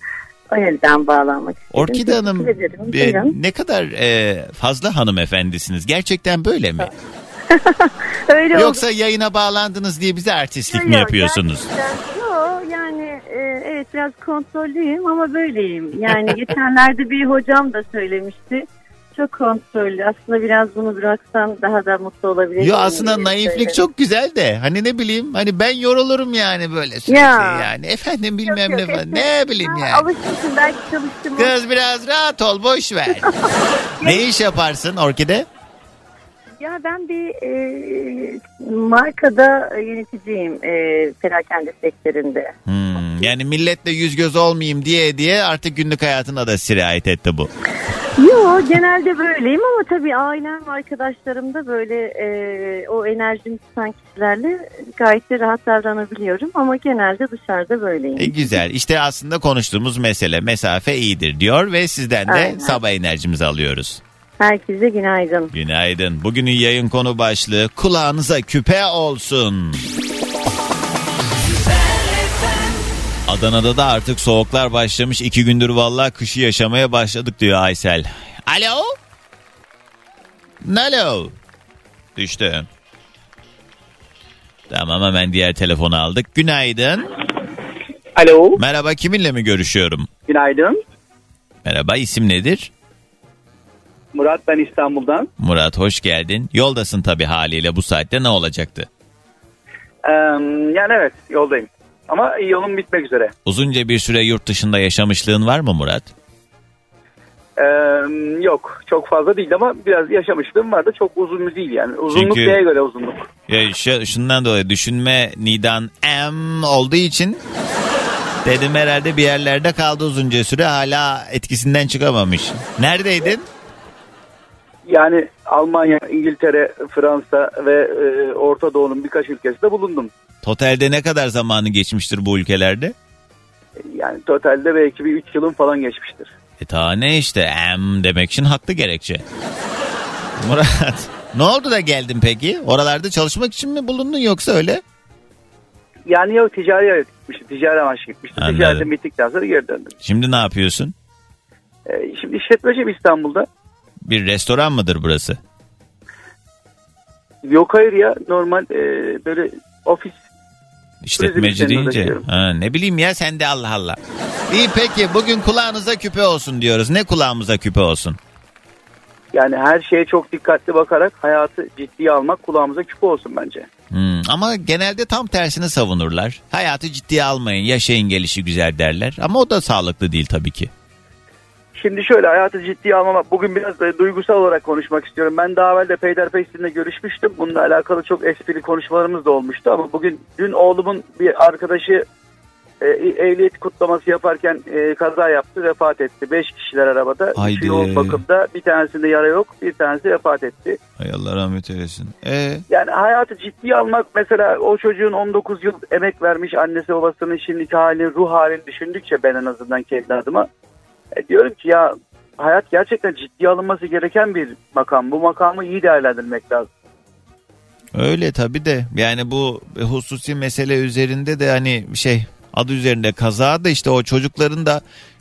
O yüzden bağlanmak istedim. Orkide Hanım e, ne kadar e, fazla hanımefendisiniz. Gerçekten böyle mi? Öyle oldu. Yoksa yayına bağlandınız diye bize artistlik mi Yok, yapıyorsunuz? gerçekten- Yok yani e, evet biraz kontrollüyüm ama böyleyim. Yani geçenlerde bir hocam da söylemişti. Çok kontrollü. Aslında biraz bunu bıraksam daha da mutlu olabilirim. Yo aslında naiflik çok güzel de hani ne bileyim hani ben yorulurum yani böyle sürekli Ya. yani efendim bilmem Yok, yok, ne falan işte- ne bileyim Ha, yani. Alışmışım belki çalıştım. Kız biraz rahat ol boş ver. ne iş yaparsın Orkide? Ya ben bir e, markada yöneticiyim e, perakende sektöründe. Hmm, yani milletle yüz göz olmayayım diye diye artık günlük hayatına da sirayet etti bu. Yo genelde böyleyim ama tabii ailem ve arkadaşlarım da böyle e, o enerjimi tutan kişilerle gayet de rahat davranabiliyorum ama genelde dışarıda böyleyim. E, güzel işte aslında konuştuğumuz mesele mesafe iyidir diyor ve sizden de Aynen. sabah enerjimizi alıyoruz. Herkese günaydın. Günaydın. Bugünün yayın konu başlığı kulağınıza küpe olsun. Adana'da da artık soğuklar başlamış. iki gündür vallahi kışı yaşamaya başladık diyor Aysel. Alo? Alo? Düştü. Tamam hemen diğer telefonu aldık. Günaydın. Alo, Merhaba kiminle mi görüşüyorum? günaydın. Merhaba isim nedir? Murat ben İstanbul'dan. Murat hoş geldin. Yoldasın tabii haliyle bu saatte ne olacaktı? Ee, yani evet yoldayım. Ama yolum bitmek üzere. Uzunca bir süre yurt dışında yaşamışlığın var mı Murat? Ee, yok çok fazla değil ama biraz yaşamışlığım var da çok uzun değil yani. Uzunluk Çünkü- neye göre uzunluk? Ya şu, şundan dolayı düşünme nidan em olduğu için dedim herhalde bir yerlerde kaldı uzunca süre hala etkisinden çıkamamış. Neredeydin? Yani Almanya, İngiltere, Fransa ve e, Orta Doğu'nun birkaç ülkesinde bulundum. Totalde ne kadar zamanı geçmiştir bu ülkelerde? Yani totalde belki bir 3 yılım falan geçmiştir. E ta ne işte em demek için haklı gerekçe. Murat ne oldu da geldin peki? Oralarda çalışmak için mi bulundun yoksa öyle? Yani yok ticari gitmiştim. Ticari amaçlı gitmiştim. Anladım. Ticaretim bittikten sonra geri döndüm. Şimdi ne yapıyorsun? Ee, şimdi işletmeciyim İstanbul'da. Bir restoran mıdır burası? Yok hayır ya normal e, böyle ofis. İşletmeci deyince. Ha, ne bileyim ya sen de Allah Allah. İyi peki bugün kulağınıza küpe olsun diyoruz. Ne kulağımıza küpe olsun? Yani her şeye çok dikkatli bakarak hayatı ciddiye almak kulağımıza küpe olsun bence. Hmm, ama genelde tam tersini savunurlar. Hayatı ciddiye almayın, yaşayın gelişi güzel derler. Ama o da sağlıklı değil tabii ki. Şimdi şöyle hayatı ciddiye almamak. Bugün biraz da duygusal olarak konuşmak istiyorum. Ben daha evvel de Peyderpeysin'le görüşmüştüm. Bununla alakalı çok esprili konuşmalarımız da olmuştu. Ama bugün dün oğlumun bir arkadaşı e, ehliyet kutlaması yaparken e, kaza yaptı. Vefat etti. Beş kişiler arabada. Haydi. Yoğun bakımda. Bir tanesinde yara yok. Bir tanesi vefat etti. Hay Allah rahmet eylesin. Ee, Yani hayatı ciddiye almak mesela o çocuğun 19 yıl emek vermiş annesi babasının şimdiki halini ruh halini düşündükçe ben en azından kendi adıma e, diyorum ki ya hayat gerçekten ciddiye alınması gereken bir makam. Bu makamı iyi değerlendirmek lazım. öyle tabii de yani bu hususi mesele üzerinde de hani şey adı üzerinde kaza da işte o çocukların da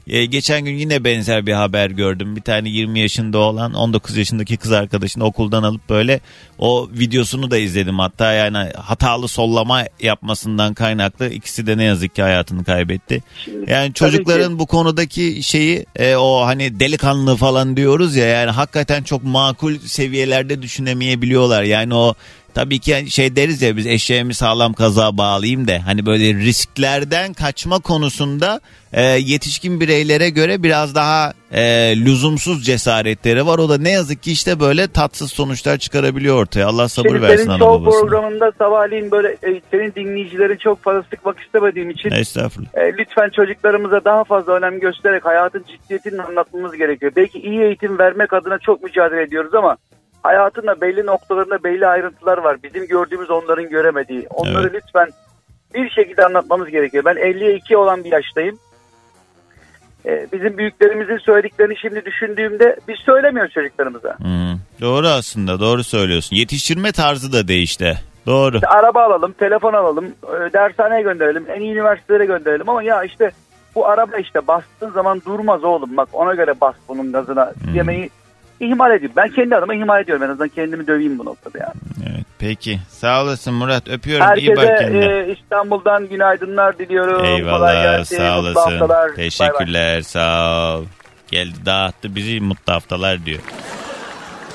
e, geçen gün yine benzer bir haber gördüm. Bir tane 20 yaşında olan 19 yaşındaki kız arkadaşını okuldan alıp böyle o videosunu da izledim. Hatta yani hatalı sollama yapmasından kaynaklı ikisi de ne yazık ki hayatını kaybetti. Yani çocukların ki- bu konudaki şeyi e, o hani delikanlı falan diyoruz ya yani hakikaten çok makul seviyelerde düşünemeyebiliyorlar. Yani o tabii ki şey deriz ya biz eşeğimi sağlam kaza bağlayayım da hani böyle risklerden kaçma konusunda e, yetişkin bireylere göre biraz daha e, lüzumsuz cesaretleri var. O da ne yazık ki işte böyle tatsız sonuçlar çıkarabiliyor ortaya. Allah sabır Şimdi versin senin show babasına. programında sabahleyin böyle e, senin dinleyicileri çok fazla sıkmak istemediğim için Estağfurullah. e, lütfen çocuklarımıza daha fazla önem göstererek hayatın ciddiyetini anlatmamız gerekiyor. Belki iyi eğitim vermek adına çok mücadele ediyoruz ama hayatın da belli noktalarında belli ayrıntılar var. Bizim gördüğümüz onların göremediği. Onları lütfen bir şekilde anlatmamız gerekiyor. Ben 52 olan bir yaştayım. E, bizim büyüklerimizin söylediklerini şimdi düşündüğümde biz söylemiyoruz çocuklarımıza. Hmm, Doğru aslında doğru söylüyorsun. Yetiştirme tarzı da değişti. Doğru. İşte araba alalım, telefon alalım, e, dershaneye gönderelim, en iyi üniversitelere gönderelim ama ya işte bu araba işte bastığın zaman durmaz oğlum bak ona göre bas bunun gazına Hmm. yemeği ihmal ediyorum. Ben kendi adıma ihmal ediyorum en azından kendimi döveyim bu noktada yani. Evet, peki. Sağ olasın Murat. Öpüyorum. İyi bak Herkese kendine. e, İstanbul'dan günaydınlar diliyorum. Kolay Eyvallah. gelsin, Sağ olasın. haftalar. Bay bay. Teşekkürler. Sağ ol. Geldi dağıttı bizi mutlu haftalar diyor.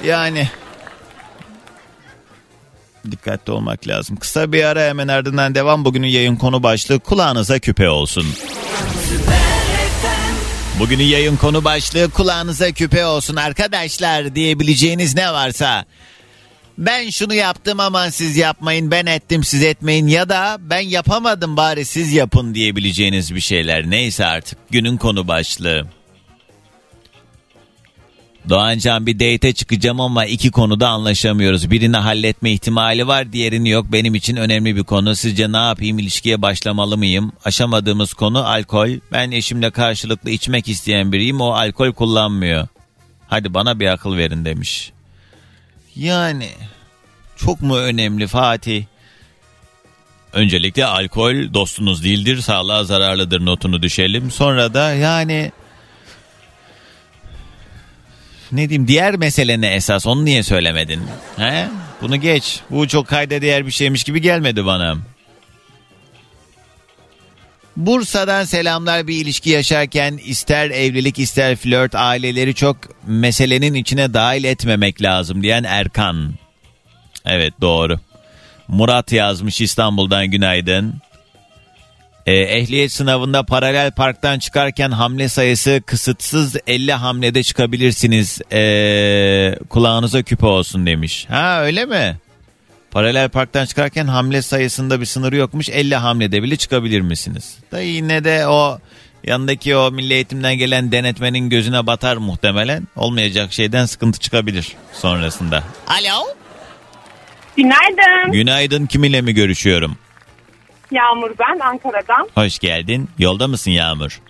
Yani dikkatli olmak lazım. Kısa bir ara hemen ardından devam. Bugünün yayın konu başlığı kulağınıza küpe olsun. Bugünün yayın konu başlığı kulağınıza küpe olsun arkadaşlar diyebileceğiniz ne varsa. Ben şunu yaptım aman siz yapmayın ben ettim siz etmeyin ya da ben yapamadım bari siz yapın diyebileceğiniz bir şeyler neyse artık günün konu başlığı. Doğancan bir date çıkacağım ama iki konuda anlaşamıyoruz. Birini halletme ihtimali var diğerini yok. Benim için önemli bir konu. Sizce ne yapayım ilişkiye başlamalı mıyım? Aşamadığımız konu alkol. Ben eşimle karşılıklı içmek isteyen biriyim o alkol kullanmıyor. Hadi bana bir akıl verin demiş. Yani çok mu önemli Fatih? Öncelikle alkol dostunuz değildir, sağlığa zararlıdır notunu düşelim. Sonra da yani ne diyeyim diğer mesele ne esas onu niye söylemedin? He? Bunu geç. Bu çok kayda değer bir şeymiş gibi gelmedi bana. Bursa'dan selamlar bir ilişki yaşarken ister evlilik ister flört aileleri çok meselenin içine dahil etmemek lazım diyen Erkan. Evet doğru. Murat yazmış İstanbul'dan günaydın. E, ehliyet sınavında paralel parktan çıkarken hamle sayısı kısıtsız 50 hamlede çıkabilirsiniz. E, kulağınıza küpe olsun demiş. Ha öyle mi? Paralel parktan çıkarken hamle sayısında bir sınırı yokmuş. 50 hamlede bile çıkabilir misiniz? Da yine de o yanındaki o milli eğitimden gelen denetmenin gözüne batar muhtemelen. Olmayacak şeyden sıkıntı çıkabilir sonrasında. Alo. Günaydın. Günaydın kiminle mi görüşüyorum? Yağmur ben Ankara'dan. Hoş geldin. Yolda mısın Yağmur?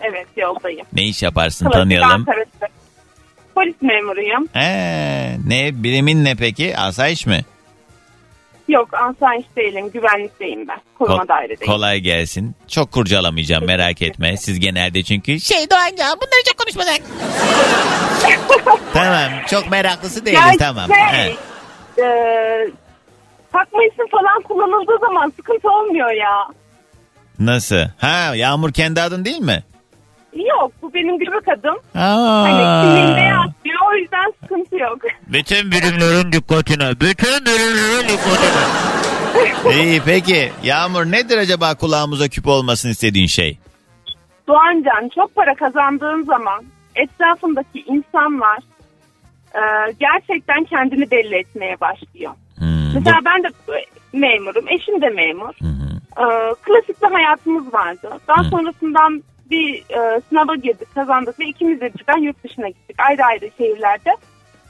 Evet yoldayım. Ne iş yaparsın Klasik tanıyalım. Ankara Trafiği. Polis memuruyum. Ee, ne birimin ne peki? Asayiş mi? Yok asayiş değilim. Güvenlikteyim ben. Koruma Kol- dairedeyim. kolay gelsin. Çok kurcalamayacağım merak etme. Siz genelde çünkü şey Doğancan bunları çok konuşmasak. tamam çok meraklısı değiliz Yani tamam. şey, He. e, takma isim falan kullanıldığı zaman sıkıntı olmuyor ya. Nasıl? Ha Yağmur kendi adın değil mi? Yok bu benim göbek adım. Aa. Hani kimliğinde yazmıyor o yüzden sıkıntı yok. Bütün birimlerin dikkatine. Bütün birimlerin dikkatine. İyi peki. Yağmur nedir acaba kulağımıza küp olmasını istediğin şey? Doğancan çok para kazandığın zaman etrafındaki insanlar e, gerçekten kendini belli etmeye başlıyor. Hmm, bu- Mesela ben de memurum, eşim de memur. Hı hı. E, klasik bir hayatımız vardı. Daha sonrasından bir e, sınava girdik, kazandık ve ikimiz de birden yurt dışına gittik. Ayrı ayrı şehirlerde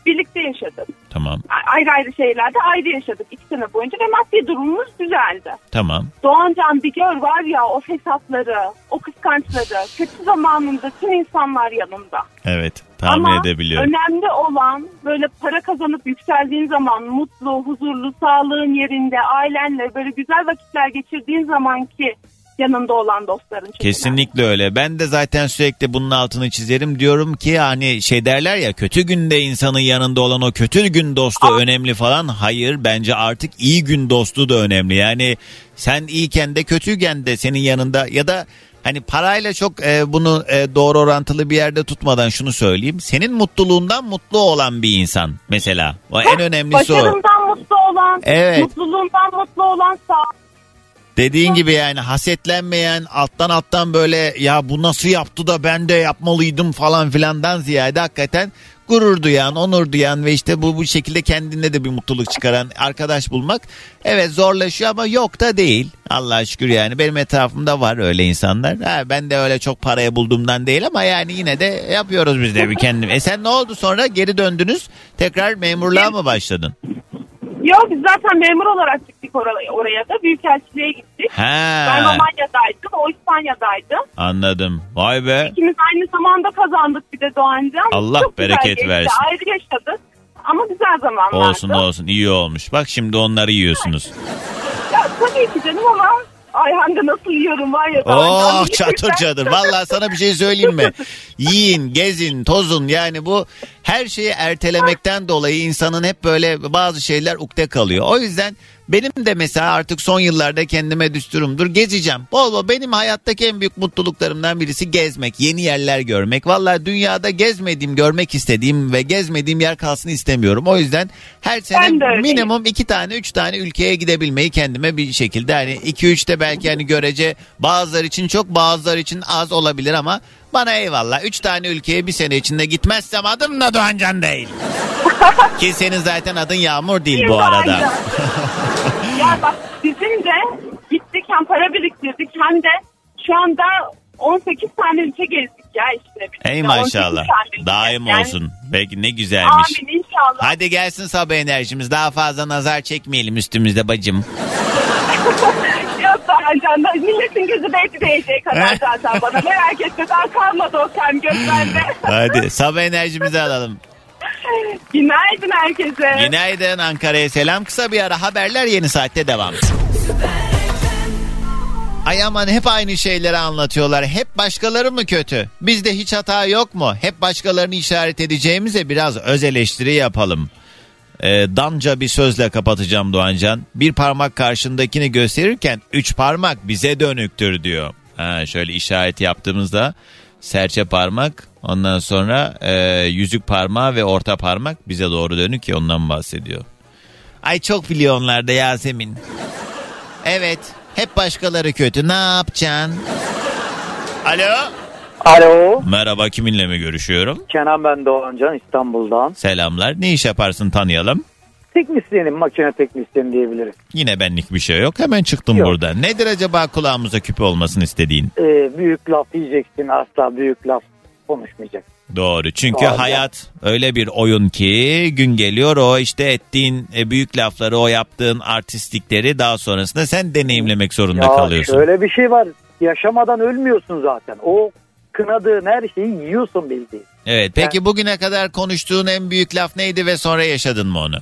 birlikte yaşadık. Tamam A- Ayrı ayrı şehirlerde ayrı yaşadık iki sene boyunca ve maddi durumumuz güzeldi. tamam. Doğancan bir gör var ya o fesatları, o kıskançları, kötü zamanında tüm insanlar yanında. Evet tahmin Ama edebiliyorum. önemli olan böyle para kazanıp yükseldiğin zaman mutlu, huzurlu, sağlığın yerinde, ailenle böyle güzel vakitler geçirdiğin zaman ki yanında olan dostların. Kesinlikle öyle. Ben de zaten sürekli bunun altını çizerim. Diyorum ki hani şey derler ya kötü günde insanın yanında olan o kötü gün dostu önemli falan. Hayır bence artık iyi gün dostu da önemli. Yani sen iyiyken de kötüyken de senin yanında ya da hani parayla çok e, bunu e, doğru orantılı bir yerde tutmadan şunu söyleyeyim. Senin mutluluğundan mutlu olan bir insan mesela. O en önemlisi o. Başarından mutlu olan, Evet. mutluluğundan mutlu olan sağ Dediğin gibi yani hasetlenmeyen alttan alttan böyle ya bu nasıl yaptı da ben de yapmalıydım falan filandan ziyade hakikaten gurur duyan, onur duyan ve işte bu bu şekilde kendinde de bir mutluluk çıkaran arkadaş bulmak evet zorlaşıyor ama yok da değil. Allah'a şükür yani benim etrafımda var öyle insanlar. Ha, ben de öyle çok paraya bulduğumdan değil ama yani yine de yapıyoruz biz de bir kendim. E sen ne oldu sonra geri döndünüz tekrar memurluğa mı başladın? Yok biz zaten memur olarak gittik oraya, oraya da Büyükelçiliğe gittik. Ben Ha Romanya'daydım, o İspanya'daydı. anladım. Vay be. İkimiz aynı zamanda kazandık bir de Doğancan. Allah Çok bereket geçti. versin. Ayrı yaşadık ama güzel zamanlardı. Olsun olsun iyi olmuş. Bak şimdi onları yiyorsunuz. Ya, tabii ki canım ama Ayhan da nasıl yiyorum var ya. Oh çatır çatır. Vallahi sana bir şey söyleyeyim mi? Yiyin, gezin, tozun. Yani bu her şeyi ertelemekten dolayı insanın hep böyle bazı şeyler ukde kalıyor. O yüzden benim de mesela artık son yıllarda kendime düsturumdur. Gezeceğim. Bol bol benim hayattaki en büyük mutluluklarımdan birisi gezmek, yeni yerler görmek. Vallahi dünyada gezmediğim, görmek istediğim ve gezmediğim yer kalsın istemiyorum. O yüzden her sene minimum iki tane, üç tane ülkeye gidebilmeyi kendime bir şekilde hani iki üç de belki hani görece bazıları için çok bazıları için az olabilir ama bana eyvallah. Üç tane ülkeye bir sene içinde gitmezsem adım da Doğancan değil. Ki senin zaten adın Yağmur değil bu arada. Ya bak bizim de gittik hem para biriktirdik hem de şu anda 18 tane ülke gezdik ya işte. Ey 18 maşallah. Daim Yani, olsun. Belki ne güzelmiş. Amin inşallah. Hadi gelsin sabah enerjimiz. Daha fazla nazar çekmeyelim üstümüzde bacım. Yok Doğancan'da milletin gözü belki değecek kadar zaten bana merak etme daha kalmadı o sen göz bende. Hadi sabah enerjimizi alalım. Günaydın herkese. Günaydın Ankara'ya selam. Kısa bir ara haberler yeni saatte devam. Ay aman hep aynı şeyleri anlatıyorlar. Hep başkaları mı kötü? Bizde hiç hata yok mu? Hep başkalarını işaret edeceğimize biraz öz eleştiri yapalım. Ee, danca bir sözle kapatacağım Doğancan. Bir parmak karşındakini gösterirken üç parmak bize dönüktür diyor. Ha, şöyle işaret yaptığımızda serçe parmak ondan sonra e, yüzük parmağı ve orta parmak bize doğru dönük ki ondan bahsediyor. Ay çok biliyor onlar da Yasemin. Evet hep başkaları kötü ne yapacaksın? Alo. Alo. Merhaba kiminle mi görüşüyorum? Kenan ben Doğancan İstanbul'dan. Selamlar. Ne iş yaparsın tanıyalım. Teknisyenim, makine teknisyeni diyebiliriz. Yine benlik bir şey yok. Hemen çıktım Yok. burada. Nedir acaba kulağımıza küpe olmasını istediğin? Ee, büyük laf yiyeceksin, asla büyük laf konuşmayacak. Doğru. Çünkü Doğru. hayat öyle bir oyun ki gün geliyor o işte ettiğin e, büyük lafları, o yaptığın artistlikleri daha sonrasında sen deneyimlemek zorunda Ya kalıyorsun. şöyle bir şey var, yaşamadan ölmüyorsun zaten. O kınadığın her şeyi yiyorsun bildiğin. Evet. Peki bugüne kadar konuştuğun en büyük laf neydi ve sonra yaşadın mı onu?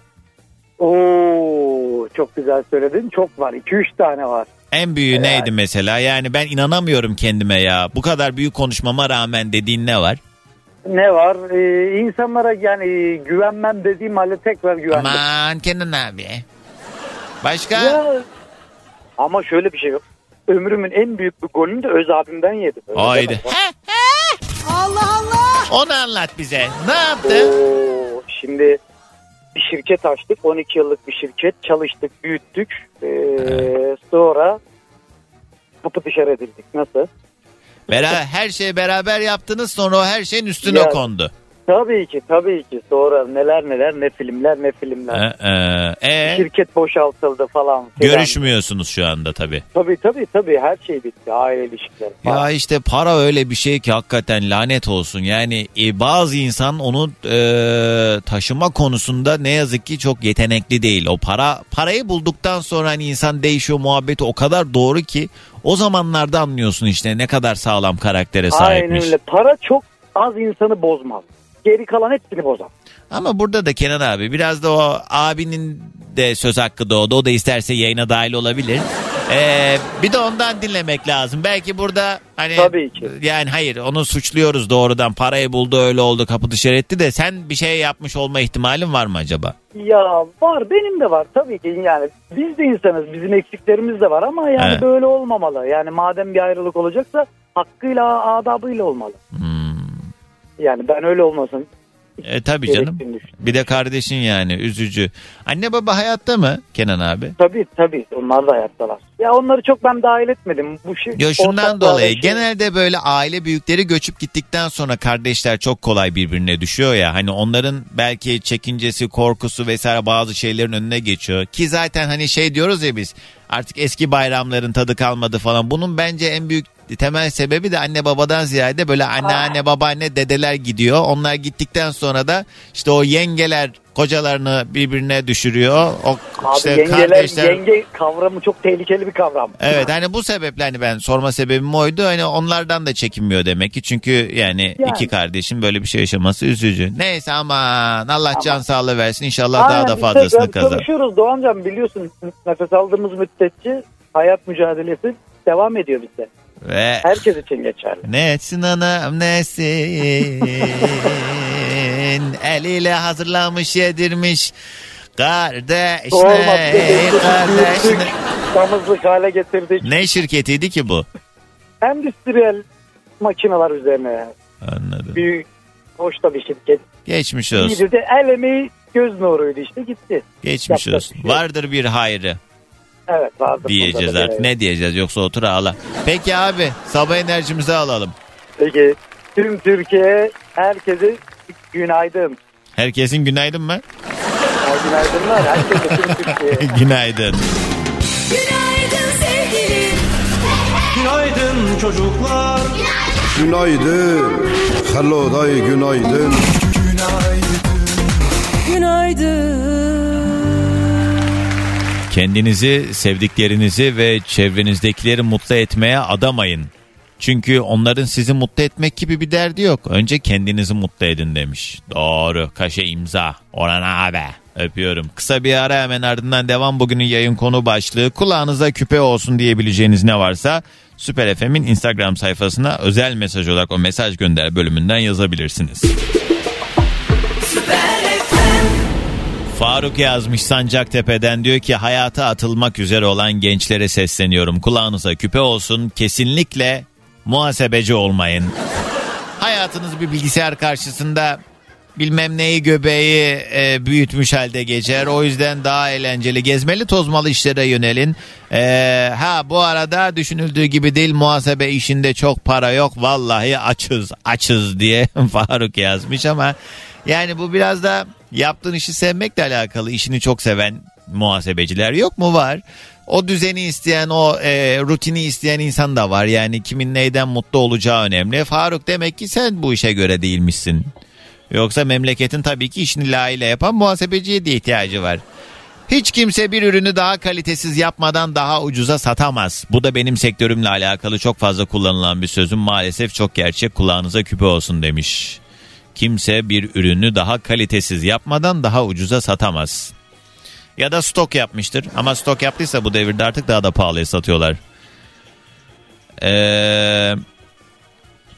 Oo çok güzel söyledin. Çok var. 2-3 tane var. En büyüğü neydi mesela? Yani ben inanamıyorum kendime ya. Bu kadar büyük konuşmama rağmen dediğin ne var? Ne var? Ee, insanlara yani güvenmem dediğim halde tekrar güvendim. Aman Kenan abi. Başka? Ya, ama şöyle bir şey yok. Ömrümün en büyük bir golünü de Öz abimden yedim. Öyle Haydi. Allah Allah. Onu anlat bize. Ne yaptı? Oo, şimdi bir şirket açtık. 12 yıllık bir şirket. Çalıştık, büyüttük. Ee, sonra kapı dışarı edildik. Nasıl? Bera her şeyi beraber yaptınız sonra o her şeyin üstüne Ya. kondu. Tabii ki, tabii ki. Sonra neler neler, ne filmler, ne filmler. Ee, e, Şirket boşaltıldı falan. filan. görüşmüyorsunuz şu anda tabii. Tabii tabii tabii her şey bitti. Aile ilişkileri falan. Ya işte para öyle bir şey ki hakikaten lanet olsun. Yani e, bazı insan onu e, taşıma konusunda ne yazık ki çok yetenekli değil. O para parayı bulduktan sonra hani insan değişiyor muhabbeti o kadar doğru ki o zamanlarda anlıyorsun işte ne kadar sağlam karaktere sahipmiş. Aynen öyle. Para çok az insanı bozmaz. Geri kalan hepsini bozar. Ama burada da Kenan abi biraz da o abinin de söz hakkı doğdu. O da isterse yayına dahil olabilir. Ee, bir de ondan dinlemek lazım. Belki burada hani Tabii ki. yani hayır onu suçluyoruz doğrudan. Parayı buldu öyle oldu kapı dışarı etti de sen bir şey yapmış olma ihtimalin var mı acaba? Ya var benim de var tabii ki yani biz de insanız bizim eksiklerimiz de var ama yani Evet. böyle olmamalı. Yani madem bir ayrılık olacaksa hakkıyla adabıyla olmalı. Hmm. Yani ben öyle olmasın. E tabii canım. Bir de kardeşin yani üzücü. Anne baba hayatta mı Kenan abi? Tabii tabii onlar da hayattalar. Ya onları çok ben dahil etmedim. Bu şey, Ya şundan dolayı şey- genelde böyle aile büyükleri göçüp gittikten sonra kardeşler çok kolay birbirine düşüyor ya. Hani onların belki çekincesi, korkusu vesaire bazı şeylerin önüne geçiyor. Ki zaten hani şey diyoruz ya biz artık eski bayramların tadı kalmadı falan. Bunun bence en büyük temel sebebi de anne babadan ziyade böyle anneanne, babaanne, dedeler gidiyor. Onlar gittikten sonra da işte o yengeler kocalarını birbirine düşürüyor. O Abi işte yengeler, kardeşler yenge kavramı çok tehlikeli bir kavram. Evet hani bu sebeple hani ben sorma sebebim oydu. Hani onlardan da çekinmiyor demek ki. Çünkü yani, Yani. iki kardeşin böyle bir şey yaşaması üzücü. Neyse aman Allah can sağlığı versin. İnşallah Aynen, daha da işte fazlasını ben kazan. Konuşuyoruz Doğancan biliyorsun nefes aldığımız müddetçe hayat mücadelesi devam ediyor bizde. Ve Herkes için geçerli. ne etsin anam nesin eliyle hazırlamış yedirmiş kardeş Olmaz. ne kardeş Büyüttük, ne. damızlık hale getirdik. Ne şirketiydi ki bu? Endüstriyel makineler üzerine Anladım. büyük hoşta bir şirket. Geçmiş olsun. İyiydi de el emeği göz nuruydu işte gitti. Geçmiş Yapacak olsun. şey. Vardır bir hayrı. Evet vardı. diyeceğiz da artık. bir- Ne diyeceğiz yoksa otur ağla. Peki abi sabah enerjimizi alalım. Peki tüm Türkiye herkese günaydın. Herkesin günaydın mı? Ya, Günaydınlar herkese tüm günaydın. Günaydın sevgilim. Günaydın çocuklar. Günaydın. Hello day günaydın. Kendinizi, sevdiklerinizi ve çevrenizdekileri mutlu etmeye adamayın. Çünkü onların sizi mutlu etmek gibi bir derdi yok. Önce kendinizi mutlu edin demiş. Doğru. Kaşe imza. Orhan abi. Öpüyorum. Kısa bir ara hemen ardından devam. Bugünün yayın konu başlığı. Kulağınıza küpe olsun diyebileceğiniz ne varsa Süper FM'in Instagram sayfasına özel mesaj olarak o mesaj gönder bölümünden yazabilirsiniz. Faruk yazmış Sancaktepe'den diyor ki hayata atılmak üzere olan gençlere sesleniyorum. Kulağınıza küpe olsun kesinlikle muhasebeci olmayın. Hayatınız bir bilgisayar karşısında bilmem neyi göbeği e, büyütmüş halde geçer. O yüzden daha eğlenceli gezmeli tozmalı işlere yönelin. E, ha bu arada düşünüldüğü gibi değil muhasebe işinde çok para yok. Vallahi açız açız diye Faruk yazmış ama yani bu biraz da yaptığın işi sevmekle alakalı. İşini çok seven muhasebeciler yok mu? Var. O düzeni isteyen, o e, rutini isteyen insan da var. Yani kimin neyden mutlu olacağı önemli. Faruk demek ki sen bu işe göre değilmişsin. Yoksa memleketin tabii ki işini layığıyla yapan muhasebeciye de ihtiyacı var. Hiç kimse bir ürünü daha kalitesiz yapmadan daha ucuza satamaz. Bu da benim sektörümle alakalı çok fazla kullanılan bir sözüm. Maalesef çok gerçek kulağınıza küpe olsun demiş. Kimse bir ürünü daha kalitesiz yapmadan daha ucuza satamaz. Ya da stok yapmıştır. Ama stok yaptıysa bu devirde artık daha da pahalıya satıyorlar. Ee,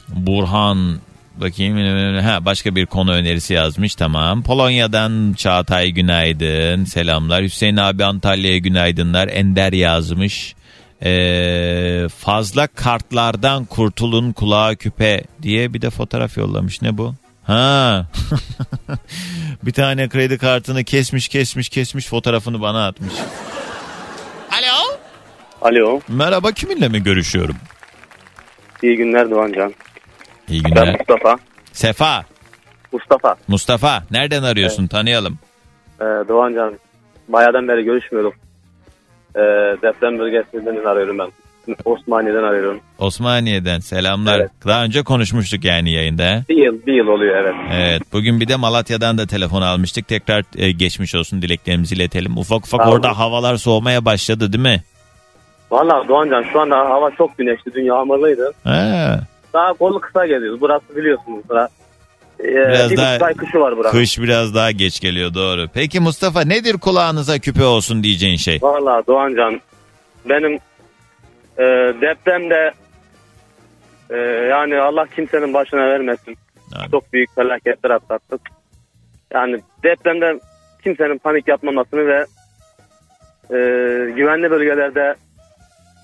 Burhan bakayım ha başka bir konu önerisi yazmış tamam. Polonya'dan Çağatay günaydın selamlar. Hüseyin abi Antalya'ya günaydınlar. Ender yazmış. Ee, fazla kartlardan kurtulun kulağa küpe diye bir de fotoğraf yollamış. Ne bu? Ha. bir tane kredi kartını kesmiş kesmiş kesmiş fotoğrafını bana atmış. Alo. Alo. Merhaba kiminle mi görüşüyorum? İyi günler Doğancan. İyi Ben günler. Mustafa. Sefa. Mustafa. Mustafa nereden arıyorsun tanıyalım. Ee, Doğancan. Bayağıdan beri görüşmüyorduk. Ee, deprem bölgesinden arıyorum ben. Osmaniye'den arıyorum. Osmaniye'den selamlar. Daha önce konuşmuştuk yani yayında. he? Bir yıl, bir yıl oluyor evet. Evet bugün bir de Malatya'dan da telefon almıştık. Tekrar e, geçmiş olsun dileklerimizi iletelim. Ufak ufak orada havalar soğumaya başladı değil mi? Valla Doğancan şu anda hava çok güneşli. Dün yağmurluydu. Ha, Daha kolu kısa geziyoruz. Burası biliyorsunuz. Bura. Ee, Biraz bir daha- kışı var buranın. kış biraz daha geç geliyor doğru. Peki Mustafa nedir kulağınıza küpe olsun diyeceğin şey? Valla Doğancan benim e, depremde e, yani Allah kimsenin başına vermesin. Çok büyük felaketler atlattık. Yani depremde kimsenin panik yapmamasını ve e, güvenli bölgelerde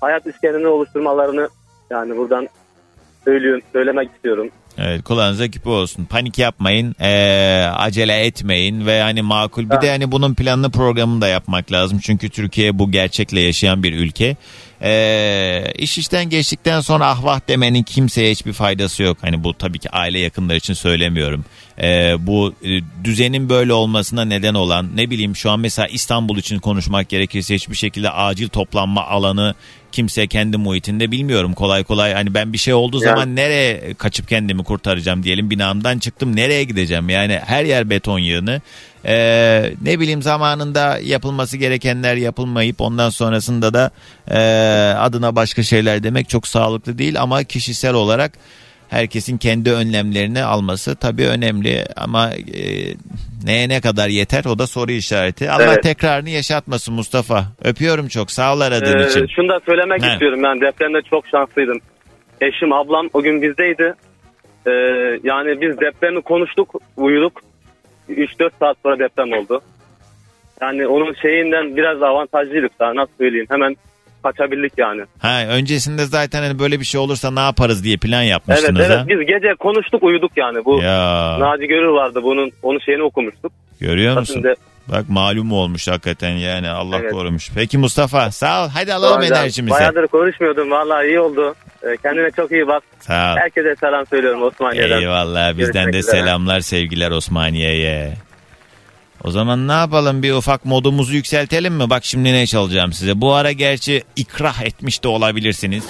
hayat iskelini oluşturmalarını yani buradan söylüyorum, söylemek istiyorum. Evet kulağınıza küpe olsun. Panik yapmayın, ee, acele etmeyin ve hani makul bir de hani bunun planlı programını da yapmak lazım. Çünkü Türkiye bu gerçekle yaşayan bir ülke. Ee, iş işten geçtikten sonra ah vah demenin kimseye hiçbir faydası yok. Hani bu tabii ki aile yakınları için söylemiyorum. Ee, bu e, düzenin böyle olmasına neden olan ne bileyim şu an mesela İstanbul için konuşmak gerekirse hiçbir şekilde acil toplanma alanı kimse kendi muhitinde bilmiyorum. Kolay kolay hani ben bir şey olduğu Yani. zaman nereye kaçıp kendimi kurtaracağım diyelim binamdan çıktım nereye gideceğim? Yani her yer beton yığını. Ee, ne bileyim zamanında yapılması gerekenler yapılmayıp ondan sonrasında da e, adına başka şeyler demek çok sağlıklı değil ama kişisel olarak herkesin kendi önlemlerini alması tabii önemli ama e, neye ne kadar yeter o da soru işareti. Allah Evet. tekrarını yaşatmasın Mustafa. Öpüyorum çok sağ ol aradığın Ee, için. şunu da söylemek He. istiyorum ben depremde çok şanslıydım. Eşim ablam o gün bizdeydi. Ee, yani biz depremi konuştuk uyuduk. 3-4 saat sonra deprem oldu. Yani onun şeyinden biraz avantajlıydık daha nasıl söyleyeyim hemen kaçabildik yani. Ha, öncesinde zaten hani böyle bir şey olursa ne yaparız diye plan Evet yapmıştınız evet ha. biz gece konuştuk uyuduk yani. Bu Ya. Naci Görür vardı bunun onun şeyini okumuştuk. Görüyor musun? Şimdi- Bak malum olmuş hakikaten yani Allah Evet. korumuş. Peki Mustafa sağ ol hadi alalım Doğancan, enerjimizi. Bayağıdır konuşmuyordum vallahi iyi oldu. Ee, kendine çok iyi bak. Sağ ol. Herkese selam söylüyorum Osmaniye'den. Eyvallah bizden Görüşmek de üzere. selamlar sevgiler Osmaniye'ye. O zaman ne yapalım bir ufak modumuzu yükseltelim mi? Bak şimdi ne çalacağım size. Bu ara gerçi ikrah etmiş de olabilirsiniz.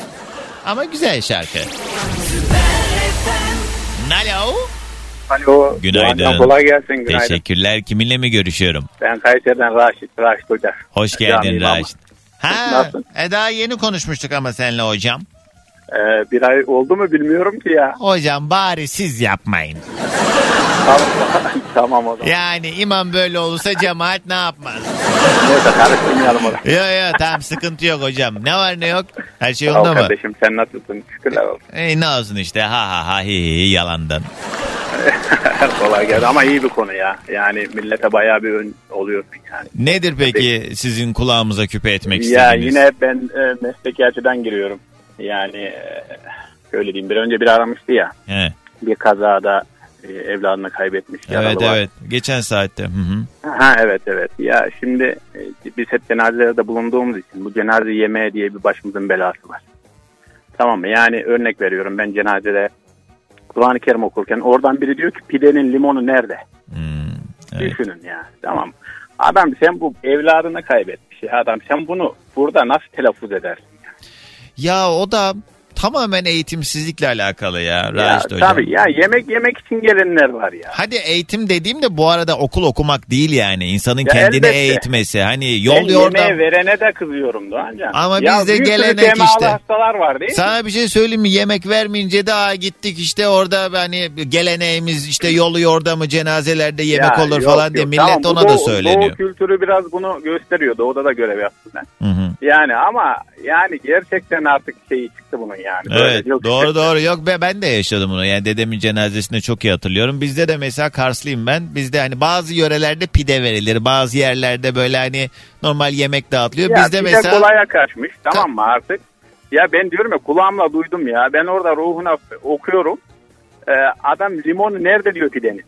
Ama güzel şarkı. Alo. Alo. Günaydın. Doğancan kolay gelsin. Günaydın. Teşekkürler. Kiminle mi görüşüyorum? Ben Kayseri'den Raşit, Raşit Hoca. Hoş Cami geldin imamı. Raşit. Ha, Nasılsın? e daha yeni konuşmuştuk ama seninle hocam. Ee, bir ay oldu mu bilmiyorum ki ya. Hocam bari siz yapmayın. Tamam, o zaman. Yani imam böyle olursa cemaat ne yapmaz? Neyse karıştırmayalım orayı. Yok yok tamam sıkıntı yok hocam. Ne var ne yok? Her şey yolunda mı? kardeşim sen nasılsın? Şükürler olsun. E, ne olsun işte ha ha ha hi hi yalandan. kolay geldi ama iyi bir konu ya. Yani millete bayağı bir ön oluyorsun yani. Nedir peki sizin kulağımıza küpe etmek Ya istediğiniz? yine ben e, mesleki açıdan giriyorum. Yani e, şöyle diyeyim bir önce biri aramıştı ya. He. Bir kazada e, evladını kaybetmiş. Evet var. evet. Geçen saatte. Hı hı. Ha evet evet. Ya şimdi e, biz hep cenazelerde bulunduğumuz için bu cenaze yemeği diye bir başımızın belası var. Tamam mı? Yani örnek veriyorum ben cenazede Kur'an-ı Kerim okurken oradan biri diyor ki pidenin limonu nerede? Düşünün ya. Tamam. Adam sen bu evladını kaybetmiş ya adam. Sen bunu burada nasıl telaffuz edersin? Ya o da tamamen eğitimsizlikle alakalı ya Raşit hocam. tabii ya yemek yemek için gelenler var ya. Hadi eğitim dediğim de bu arada okul okumak değil yani. insanın Ya kendini elbette. eğitmesi. Hani ben yol yordam. yemeği verene de kızıyorum Doğancan. Ama ya bizde gelenek işte. hastalar var değil mi? Sana bir şey söyleyeyim mi? Yemek vermeyince de aa, gittik işte orada hani geleneğimiz işte yolu yordamı cenazelerde yemek Ya, olur yok, falan diye millet Tamam, ona da Doğu- söyleniyor. Doğu kültürü biraz bunu gösteriyor. Doğuda da görev yaptım ben. Hı hı. Yani ama yani gerçekten artık şeyi çıktı bunun yani. Böyle Evet yok doğru işte. doğru yok be ben de yaşadım bunu yani dedemin cenazesinde çok iyi hatırlıyorum. Bizde de mesela Karslıyım ben bizde hani bazı yörelerde pide verilir bazı yerlerde böyle hani normal yemek dağıtılıyor. Ya Bizde mesela kolaya kaçmış tamam mı artık? Ya ben diyorum ya kulağımla duydum ya. Ben orada ruhuna okuyorum. Ee, adam limonu nerede diyor pidenin.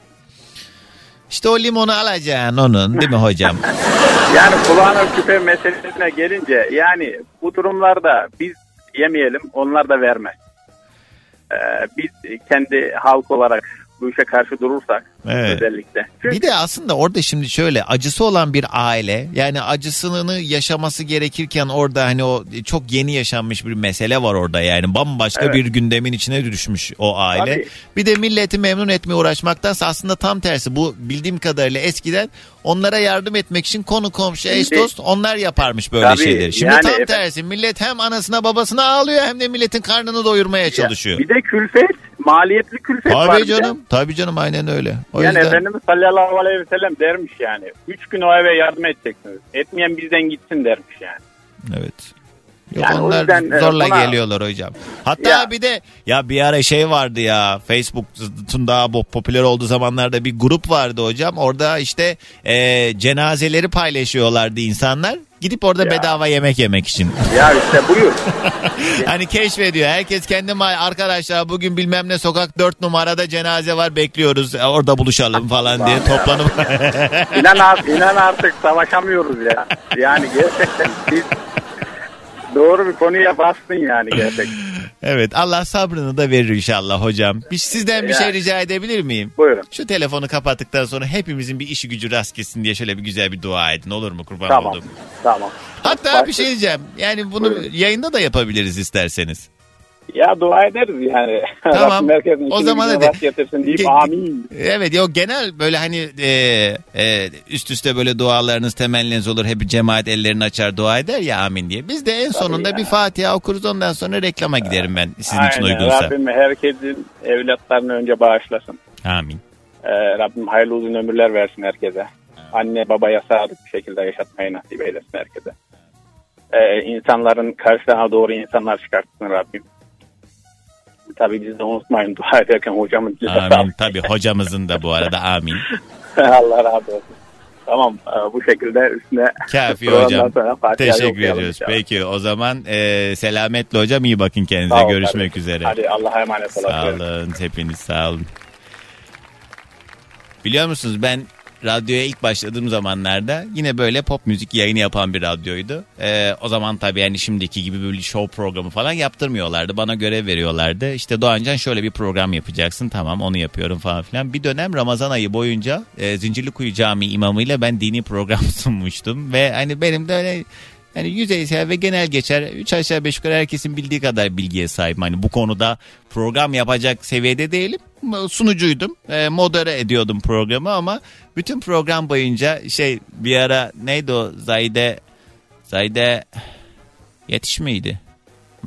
İşte o limonu alacaksın onun değil mi hocam? Yani kulağına küpe meselesine gelince yani bu durumlarda biz yemeyelim onlar da vermez. Ee, biz kendi halk olarak bu işe karşı durursak Evet. özellikle. Bir de aslında orada şimdi şöyle acısı olan bir aile yani acısını yaşaması gerekirken orada hani o çok yeni yaşanmış bir mesele var orada yani bambaşka Evet. bir gündemin içine düşmüş o aile. Tabii. Bir de milleti memnun etmeye uğraşmaktansa aslında tam tersi bu bildiğim kadarıyla eskiden onlara yardım etmek için konu komşu eş dost onlar yaparmış böyle Tabii, şeyleri. Şimdi yani tam efendim- tersi millet hem anasına babasına ağlıyor hem de milletin karnını doyurmaya çalışıyor. Bir de külfet, maliyetli külfet var. Tabii bir de. canım tabii canım aynen öyle. O yani yüzden... Efendimiz sallallahu aleyhi ve sellem dermiş yani. Üç gün o eve yardım edeceksiniz. Etmeyen bizden gitsin dermiş yani. Evet. Yok Yani onlar yüzden, e, zorla buna- geliyorlar hocam. Hatta Ya. bir de ya bir ara şey vardı ya Facebook'un daha popüler olduğu zamanlarda bir grup vardı hocam. Orada işte e, cenazeleri paylaşıyorlardı insanlar. Gidip orada Ya. bedava yemek yemek için. Ya işte buyur. hani keşfediyor. Herkes kendi arkadaşlar bugün bilmem ne sokak 4 numarada cenaze var bekliyoruz. E, Orada buluşalım falan diye toplanıp. inan, artık, inan artık savaşamıyoruz ya. Yani gerçekten biz doğru bir konuya bastın yani gerçekten. evet Allah sabrını da verir inşallah hocam. Bir, sizden bir şey Yani. rica edebilir miyim? Buyurun. Şu telefonu kapattıktan sonra hepimizin bir işi gücü rast gelsin diye şöyle bir güzel bir dua edin olur mu kurban Tamam. oldum. Tamam. Hatta bir şey diyeceğim. Yani bunu yayında da yapabiliriz isterseniz. Ya dua ederiz yani. Tamam. Rabbim herkesin O zaman hadi. getirsin deyip Ge- amin. Evet yok genel böyle hani e, e, üst üste böyle dualarınız temenniniz olur. Hep cemaat ellerini açar dua eder ya amin diye. Biz de en sonunda ya. bir Fatiha okuruz ondan sonra reklama giderim ben sizin için Aynen. uygunsa. Rabbim herkesin evlatlarını önce bağışlasın. Amin. Ee, Rabbim hayırlı uzun ömürler versin herkese. Anne babaya sadık bir şekilde yaşatmayı nasip eylesin herkese. Ee, insanların karşısına doğru insanlar çıkartsın Rabbim. Tabii biz de unutmayın dua ederken hocamın Amin. Tabii hocamızın da bu arada amin. Allah razı olsun. Tamam e, bu şekilde üstüne Kafi hocam. Teşekkür ediyoruz. Peki o zaman e, selametle hocam iyi bakın kendinize. Sağ ol Görüşmek kardeşim. üzere. Hadi Allah'a emanet olun. Sağ olun hepiniz sağ olun. Biliyor musunuz ben radyoya ilk başladığım zamanlarda yine böyle pop müzik yayını yapan bir radyoydu. Ee, o zaman tabii yani şimdiki gibi böyle show programı falan yaptırmıyorlardı. Bana görev veriyorlardı. İşte Doğancan şöyle bir program yapacaksın. Tamam onu yapıyorum falan filan. Bir dönem Ramazan ayı boyunca e, Zincirlikuyu Camii imamıyla ben dini program sunmuştum. Ve hani benim de öyle yani yüzeysel ve genel geçer. Üç aşağı beş yukarı herkesin bildiği kadar bilgiye sahibim. Hani bu konuda program yapacak seviyede değilim. Sunucuydum. E, modere ediyordum programı ama bütün program boyunca şey bir ara neydi o Zayde Zayde yetiş miydi?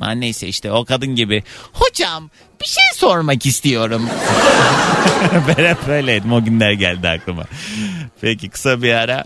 Ama neyse işte o kadın gibi. Hocam bir şey sormak istiyorum. ben hep böyleydim. O günler geldi aklıma. Peki kısa bir ara.